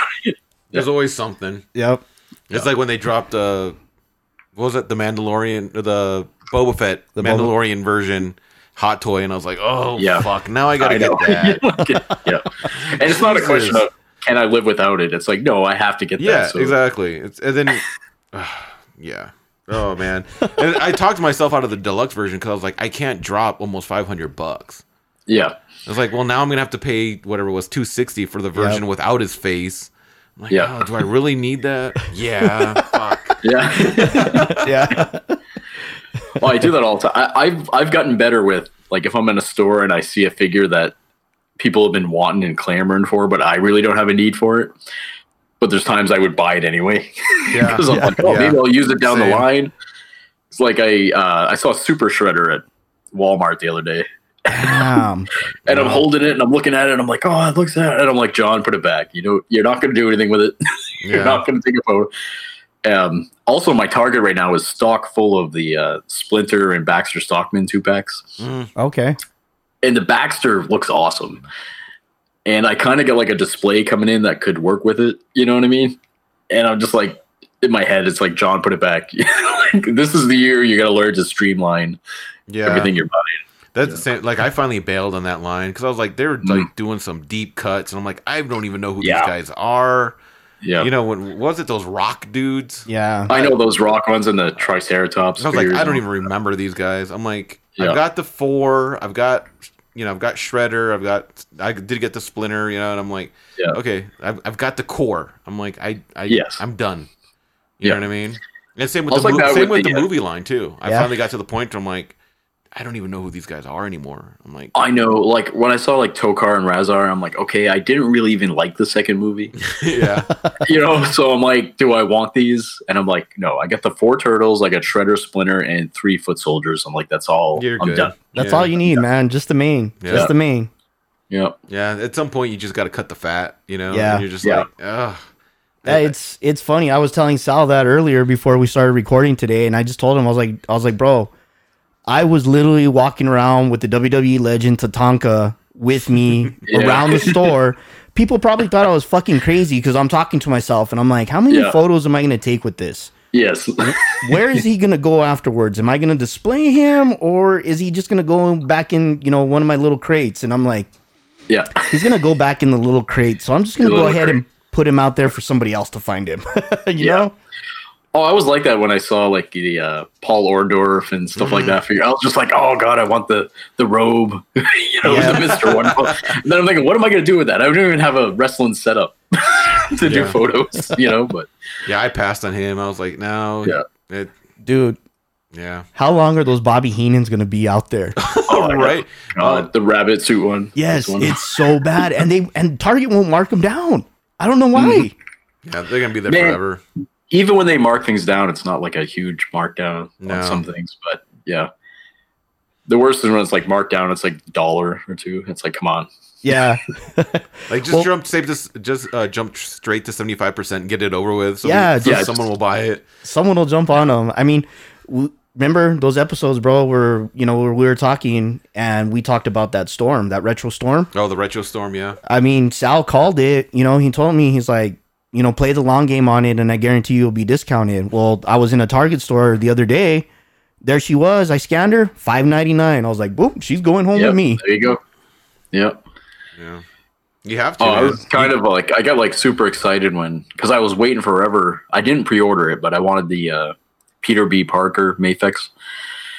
C: there's always something.
B: Yep.
C: It's like when they dropped uh what was it, the Mandalorian or the Boba Fett
B: The Boba-
C: Mandalorian version hot toy, and I was like, oh
D: Yeah.
C: fuck, now I gotta
D: I
C: get that.
D: yeah and it's not a question of can i live without it it's like no i have to get
C: yeah,
D: that so
C: exactly. It's and then yeah. Oh man, and I talked myself out of the deluxe version because I was like, I can't drop almost five hundred bucks.
D: yeah
C: I was like, well, now I'm gonna have to pay whatever it was two sixty for the version without his face. I'm like,
D: Yeah.
C: oh, do I really need that? Yeah, fuck.
D: yeah
B: Yeah.
D: Well i do that all the time I, i've i've gotten better with like if i'm in a store and i see a figure that people have been wanting and clamoring for but i really don't have a need for it but there's times i would buy it anyway
C: Yeah,
D: because I'm
B: Yeah.
D: like, oh,
C: Yeah.
D: maybe I'll use it down
C: Same.
D: the line. It's like I uh, I saw a Super Shredder at Walmart the other day,
B: Damn.
D: and I'm holding it and I'm looking at it and I'm like, oh, it looks at it, and I'm like, John, put it back. You know, you're not going to do anything with it. you're not going to take a photo. Um, also, my target right now is stock full of the uh, Splinter and Baxter Stockman two packs,
C: Mm,
B: Okay.
D: and the Baxter looks awesome. And I kind of got like a display coming in that could work with it. You know what I mean? And I'm just like, in my head, it's like, John, put it back. like, this is the year you got to learn to streamline
C: yeah,
D: everything you're buying.
C: That's the same. Like I finally bailed on that line because I was like, they were
D: Mm.
C: like doing some deep cuts, and I'm like, I don't even know who
D: Yeah.
C: these guys are.
D: Yeah.
C: You know, when was it those rock dudes?
B: Yeah.
D: I know those rock ones and the Triceratops.
C: And I was like. I don't even remember these guys. I'm like,
D: Yeah.
C: I've got the four. I've got, you know, I've got Shredder. I've got, I did get the Splinter. You know, and I'm like,
D: Yeah.
C: okay, I've, I've got the core. I'm like, I, I,
D: Yes.
C: I'm done. You
D: Yeah.
C: know what I mean? And same with the
D: like
C: mo- same
D: with
C: with
D: the,
C: the
D: uh,
C: movie line too. I
B: Yeah.
C: finally got to the point where I'm like, I don't even know who these guys are anymore. I'm like,
D: I know, like when I saw like Tokka and Rahzar, I'm like, okay, I didn't really even like the second movie,
C: yeah,
D: you know. So I'm like, do I want these? And I'm like, no, I got the four turtles, I got Shredder, Splinter, and three foot soldiers. I'm like, that's all.
C: you're
D: I'm
C: good.
D: done.
B: That's
C: Yeah.
B: all you need, man. Just the main.
C: Yeah.
B: Just the main.
D: Yeah,
C: Yeah, at some point you just got to cut the fat, you know.
B: Yeah.
C: and you're just
D: Yeah.
C: like, ugh.
B: Hey, it's it's funny. I was telling Sal that earlier before we started recording today, and I just told him I was like, I was like, bro, I was literally walking around with the WWE legend Tatanka with me
D: Yeah.
B: around the store. People probably thought I was fucking crazy because I'm talking to myself, and I'm like, how many
D: Yeah.
B: photos am I going to take with this?
D: yes,
B: Where is he going to go afterwards? Am I going to display him, or is he just going to go back in, you know, one of my little crates? And I'm like,
D: yeah,
B: he's going to go back in the little crate, so I'm just going to go ahead
D: crate.
B: and put him out there for somebody else to find him. you
D: Yeah.
B: know?
D: Oh, I was like that when I saw like the uh, Paul Orndorff and stuff like that. Figure I was just like, oh god, I want the the robe, you know,
B: Yeah.
D: the Mister One. And then I'm thinking, what am I going to do with that? I don't even have a wrestling setup to do photos, you know. But
C: Yeah, I passed on him. I was like, no.
D: Yeah.
C: It,
B: Dude,
C: yeah.
B: how long are those Bobby Heenans going to be out there?
D: oh,
C: right.
D: God, the rabbit suit one.
B: Yes,
D: one.
B: it's so bad, and they and Target won't mark them down. I don't know why.
C: Yeah, they're gonna be there
D: Man.
C: forever.
D: Even when they mark things down, it's not like a huge markdown
C: No.
D: on some things. But yeah, the worst is when it's like marked down. It's like dollar or two. It's like, come on.
B: Yeah,
C: Like just
B: Well-
C: jump, save this, just uh, jump straight to seventy five percent and get it over with. So
B: Yeah,
C: we, so
D: yeah,
C: someone
D: just-
C: will buy it.
B: someone will jump on them. I mean, w- remember those episodes, bro? Where you know where we were talking and we talked about that storm, that retro storm.
C: Oh, the retro storm, yeah.
B: I mean, Sal called it. You know, he told me he's like, you know, play the long game on it, and I guarantee you'll be discounted. Well, I was in a Target store the other day. There she was. I scanned her, five ninety nine. I was like, boop, she's going home
D: Yep,
B: with me.
D: There you go. Yep.
C: Yeah. You have to.
D: Oh, I was kind of like I got like super excited when because I was waiting forever. I didn't pre-order it, but I wanted the uh, Peter B. Parker Mafex,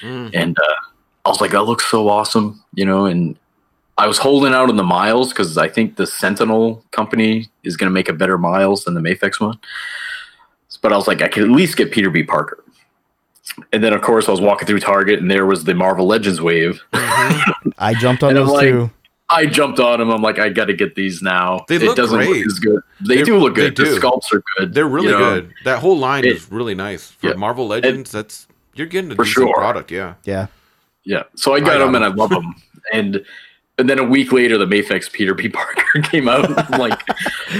C: Mm.
D: and uh, I was like, that looks so awesome, you know. And I was holding out on the Miles because I think the Sentinel company is going to make a better Miles than the Mafex one. But I was like, I could at least get Peter B. Parker. And then, of course, I was walking through Target, and there was the Marvel Legends wave. Mm-hmm.
B: I jumped on
D: And
B: those
D: like,
B: too.
D: I jumped on them. I'm like, I got to get these now.
C: They
D: it
C: look
D: doesn't
C: great.
D: look as good. They,
C: They-
D: do look
C: they
D: good. The sculpts are good.
C: They're really
D: you know?
C: good. That whole line
D: It-
C: is really nice for
D: Yeah.
C: Marvel Legends. that's you're getting a
D: For
C: decent
D: sure.
C: product. Yeah.
B: Yeah,
D: Yeah. So I
C: I
D: got
C: got
D: them and I love them. and and then a week later, the Mafex Peter B. Parker came out. I'm like,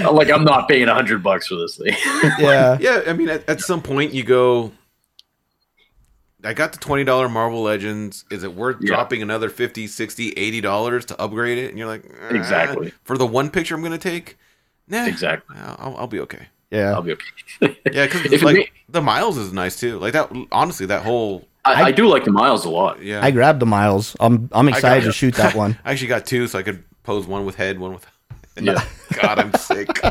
D: I'm like, I'm not paying a hundred bucks for this thing.
B: yeah,
C: Yeah. I mean, at, at some point you go. I got the twenty dollar Marvel Legends. Is it worth
D: Yeah.
C: dropping another 50 60 80 dollars to upgrade it? And you're like, "Eh,
D: Exactly.
C: for the one picture I'm going to take. Nah,
D: exactly.
C: I'll, I'll be okay.
B: yeah.
D: I'll be okay.
C: Yeah, because like
D: ma-
C: the Miles is nice too. Like that. Honestly, that whole
D: I, I do like the Miles a lot.
C: yeah.
B: I grabbed the miles. I'm I'm excited to shoot that one.
C: I actually got two, so I could pose one with head, one with.
D: Yeah.
C: God, I'm sick.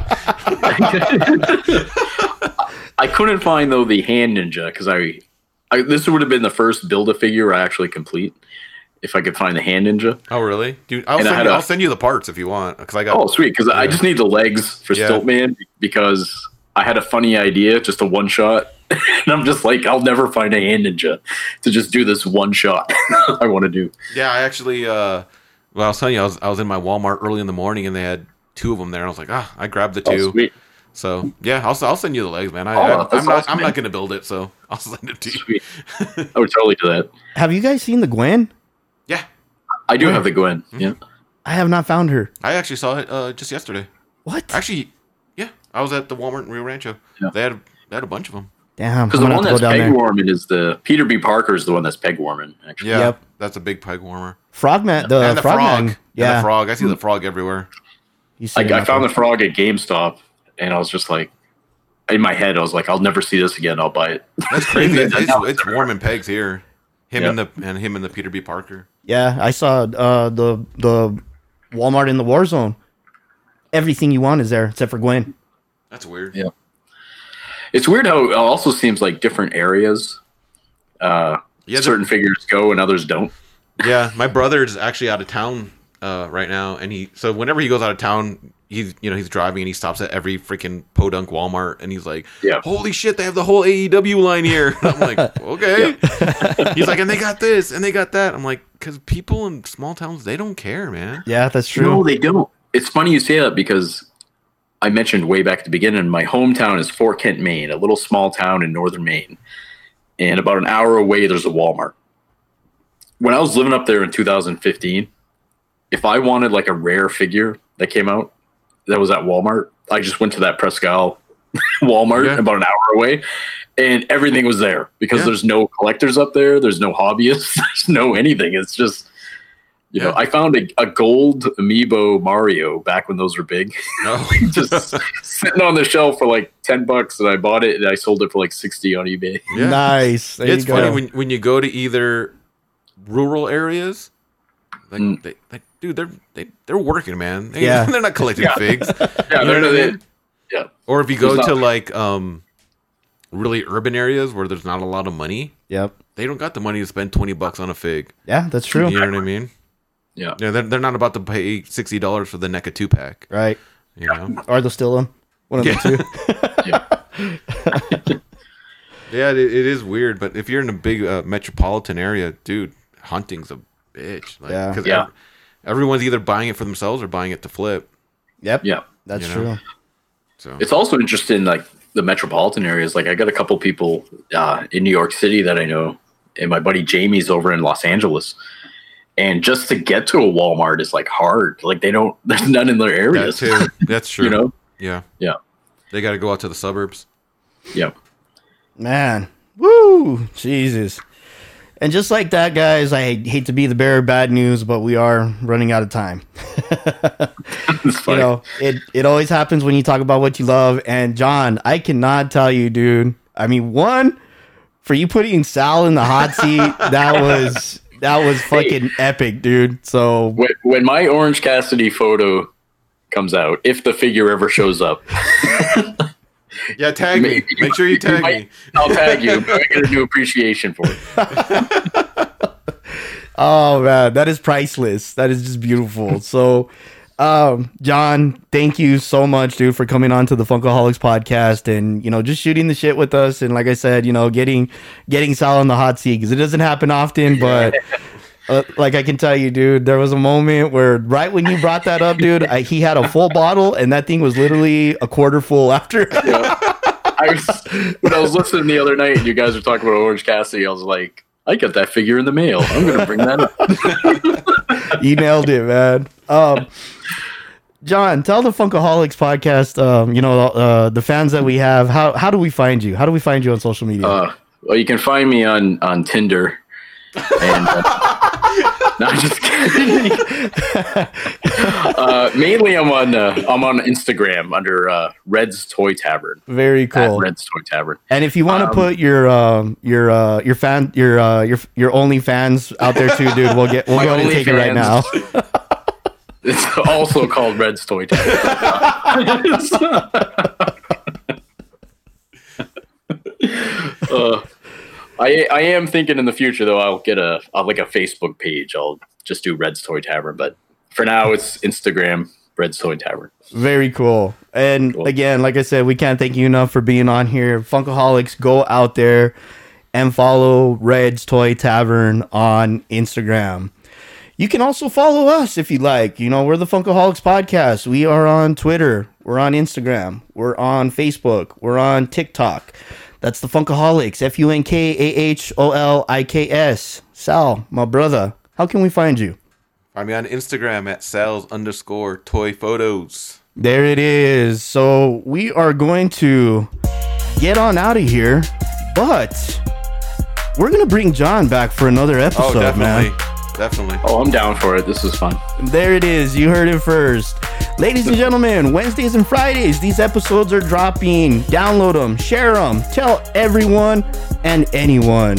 D: I couldn't find though the hand ninja because I, I this would have been the first build a figure I actually complete if I could find the hand ninja.
C: Oh, really, dude? I'll
D: And I
C: send
D: had
C: you.
D: a-
C: I'll send you the parts if you want, because I got.
D: Oh, sweet! Because I just need the legs for
C: Yeah.
D: Stiltman because I had a funny idea, just a one shot, and I'm just like, I'll never find a hand ninja to just do this one shot. I want to do.
C: Yeah, I actually. uh Well, I was telling you, I was I was in my Walmart early in the morning, and they had two of them there. And I was like, ah, I grabbed the
D: Oh,
C: two.
D: sweet,
C: so yeah, I'll I'll send you the legs, man. I,
D: oh,
C: I, I'm, not
D: awesome,
C: I'm
D: man.
C: not gonna build it, so I'll send it to you.
D: I would totally do that.
B: Have you guys seen the Gwen?
C: Yeah,
D: I do have the Gwen.
C: Mm-hmm.
D: Yeah.
B: I have not found her.
C: I actually saw it uh just yesterday.
B: What?
C: Actually, yeah, I was at the Walmart in Rio Rancho.
D: Yeah.
C: They had they had a bunch of them.
B: Damn.
D: Because the one that's
B: go down
D: peg
B: there.
D: warming is the Peter B. Parker is the one that's peg warming. Actually,
C: Yeah,
B: Yep.
C: that's a big peg warmer.
B: Frogman. The,
C: and the frog.
B: Frogman.
C: And
B: Yeah.
C: the frog. I see the frog everywhere.
B: He's
D: I, I found the frog at GameStop, and I was just like, in my head, I was like, I'll never see this again. I'll buy it.
C: That's crazy. it's,
D: That's
C: it's,
D: how
C: it's warming pegs here. Him
D: Yeah.
C: and the and him and the Peter B. Parker.
B: Yeah, I saw uh, the the Walmart in the war zone. Everything you want is there except for Gwen.
C: That's weird.
D: Yeah. It's weird how it also seems like different areas, uh,
C: Yeah, the-
D: certain figures go and others don't.
C: Yeah, my brother's actually out of town uh, right now, and he so whenever he goes out of town, he's you know he's driving and he stops at every freaking podunk Walmart, and he's like,
D: Yeah.
C: holy shit, they have the whole AEW line here." I'm like, okay. he's like, and they got this and they got that. I'm like, because people in small towns they don't care, man.
B: Yeah, that's true.
D: No, they don't. It's funny you say that because I mentioned way back at the beginning, my hometown is Fort Kent, Maine, a little small town in northern Maine. And about an hour away, there's a Walmart. When I was living up there in 2015, if I wanted like a rare figure that came out that was at Walmart, I just went to that Presque Isle Walmart
C: Yeah.
D: about an hour away. And everything was there because
C: Yeah.
D: there's no collectors up there. There's no hobbyists. There's no anything. It's just, you know, I found a, a gold amiibo Mario back when those were big,
C: No.
D: just sitting on the shelf for like 10 bucks. And I bought it and I sold it for like 60 on eBay.
C: Yeah.
B: Nice. There
C: it's funny when when you go to either rural areas, like
D: Mm.
C: they, like dude, they're they, they're working, man. They,
B: Yeah.
C: they're not collecting
D: Yeah.
C: figs.
D: Yeah,
C: You know
D: they're,
C: what I
D: they-
C: mean?
D: yeah.
C: Or if you go
D: There's
C: to
D: not-
C: like um really urban areas where there's not a lot of money,
B: Yep.
C: they don't got the money to spend twenty bucks on a fig.
B: Yeah, that's true.
C: You know what I mean?
D: Yeah.
C: Yeah, they're, they're not about to pay sixty dollars for the NECA two pack.
B: Right.
C: You know?
B: Or they still them. One of
C: Yeah.
B: the two.
C: yeah, it, it is weird, but if you're in a big uh, metropolitan area, dude, hunting's a bitch. Like,
B: Yeah.
C: 'cause
D: Yeah.
C: ev- everyone's either buying it for themselves or buying it to flip.
B: Yep.
D: Yeah.
B: That's
C: You
B: true.
C: So
D: It's also interesting, like the metropolitan areas. Like I got a couple people uh, in New York City that I know, and my buddy Jamie's over in Los Angeles. And just to get to a Walmart is like hard. Like they don't. There's none in their
C: that
D: areas.
C: too. That's true.
D: You know.
C: Yeah.
D: Yeah.
C: They got to go out to the suburbs.
D: Yep.
B: Man. Woo! Jesus. And just like that, guys, I hate to be the bearer of bad news, but we are running out of time.
D: It's
B: You know, it it always happens when you talk about what you love. And John, I cannot tell you, dude. I mean, one for you putting Sal in the hot seat, that was that was fucking epic, dude. So
D: when, when my Orange Cassidy photo comes out, if the figure ever shows up,
C: Yeah, tag me.
D: Maybe-
C: Make sure you tag
D: might-
C: me.
D: I'll tag you. I get a new appreciation for it.
B: Oh man, that is priceless. That is just beautiful. So, um, John, thank you so much, dude, for coming on to the Funkaholiks podcast and you know just shooting the shit with us. And like I said, you know, getting getting Sal on the hot seat because it doesn't happen often, but. Uh, like I can tell you, dude, there was a moment where right when you brought that up, dude, I, he had a full bottle and that thing was literally a quarter full after.
D: I was, when I was listening the other night and you guys were talking about Orange Cassidy, I was like, I got that figure in the mail. I'm going to bring that up.
B: you nailed it, man. Um, John, tell the Funkaholiks podcast, um, you know, uh, the fans that we have, how how do we find you? How do we find you on social media?
D: Uh, well, you can find me on, on Tinder. And, uh, no, I'm just kidding. uh, mainly, I'm on uh, I'm on Instagram under uh, Red's Toy Tavern.
B: Very cool.
D: Red's Toy Tavern.
B: And if you want to
D: Um,
B: put your um, your uh, your fan your uh, your your only fans out there too, dude, we'll get we'll go ahead and take it right now.
D: It's also called Red's Toy Tavern. uh, I I am thinking in the future though I'll get a I'll like a Facebook page. I'll just do Red's Toy Tavern, but for now it's Instagram Red's Toy Tavern.
B: Very cool. And
D: Cool.
B: again, like I said, we can't thank you enough for being on here. Funkaholiks, go out there and follow Red's Toy Tavern on Instagram. You can also follow us if you like. You know, we're the Funkaholiks Podcast. We are on Twitter. We're on Instagram. We're on Facebook. We're on TikTok. That's the Funkaholiks. F U N K A H O L I K S. Sal, my brother, how can we find you?
C: Find me on Instagram at sales underscore toy photos.
B: There it is. So we are going to get on out of here, but we're gonna bring John back for another
C: Oh,
B: episode,
C: definitely.
B: man.
C: Definitely.
D: Oh, I'm down for it. This is fun.
B: There it is. You heard it first. Ladies and gentlemen, Wednesdays and Fridays, these episodes are dropping. Download them, share them, tell everyone and anyone.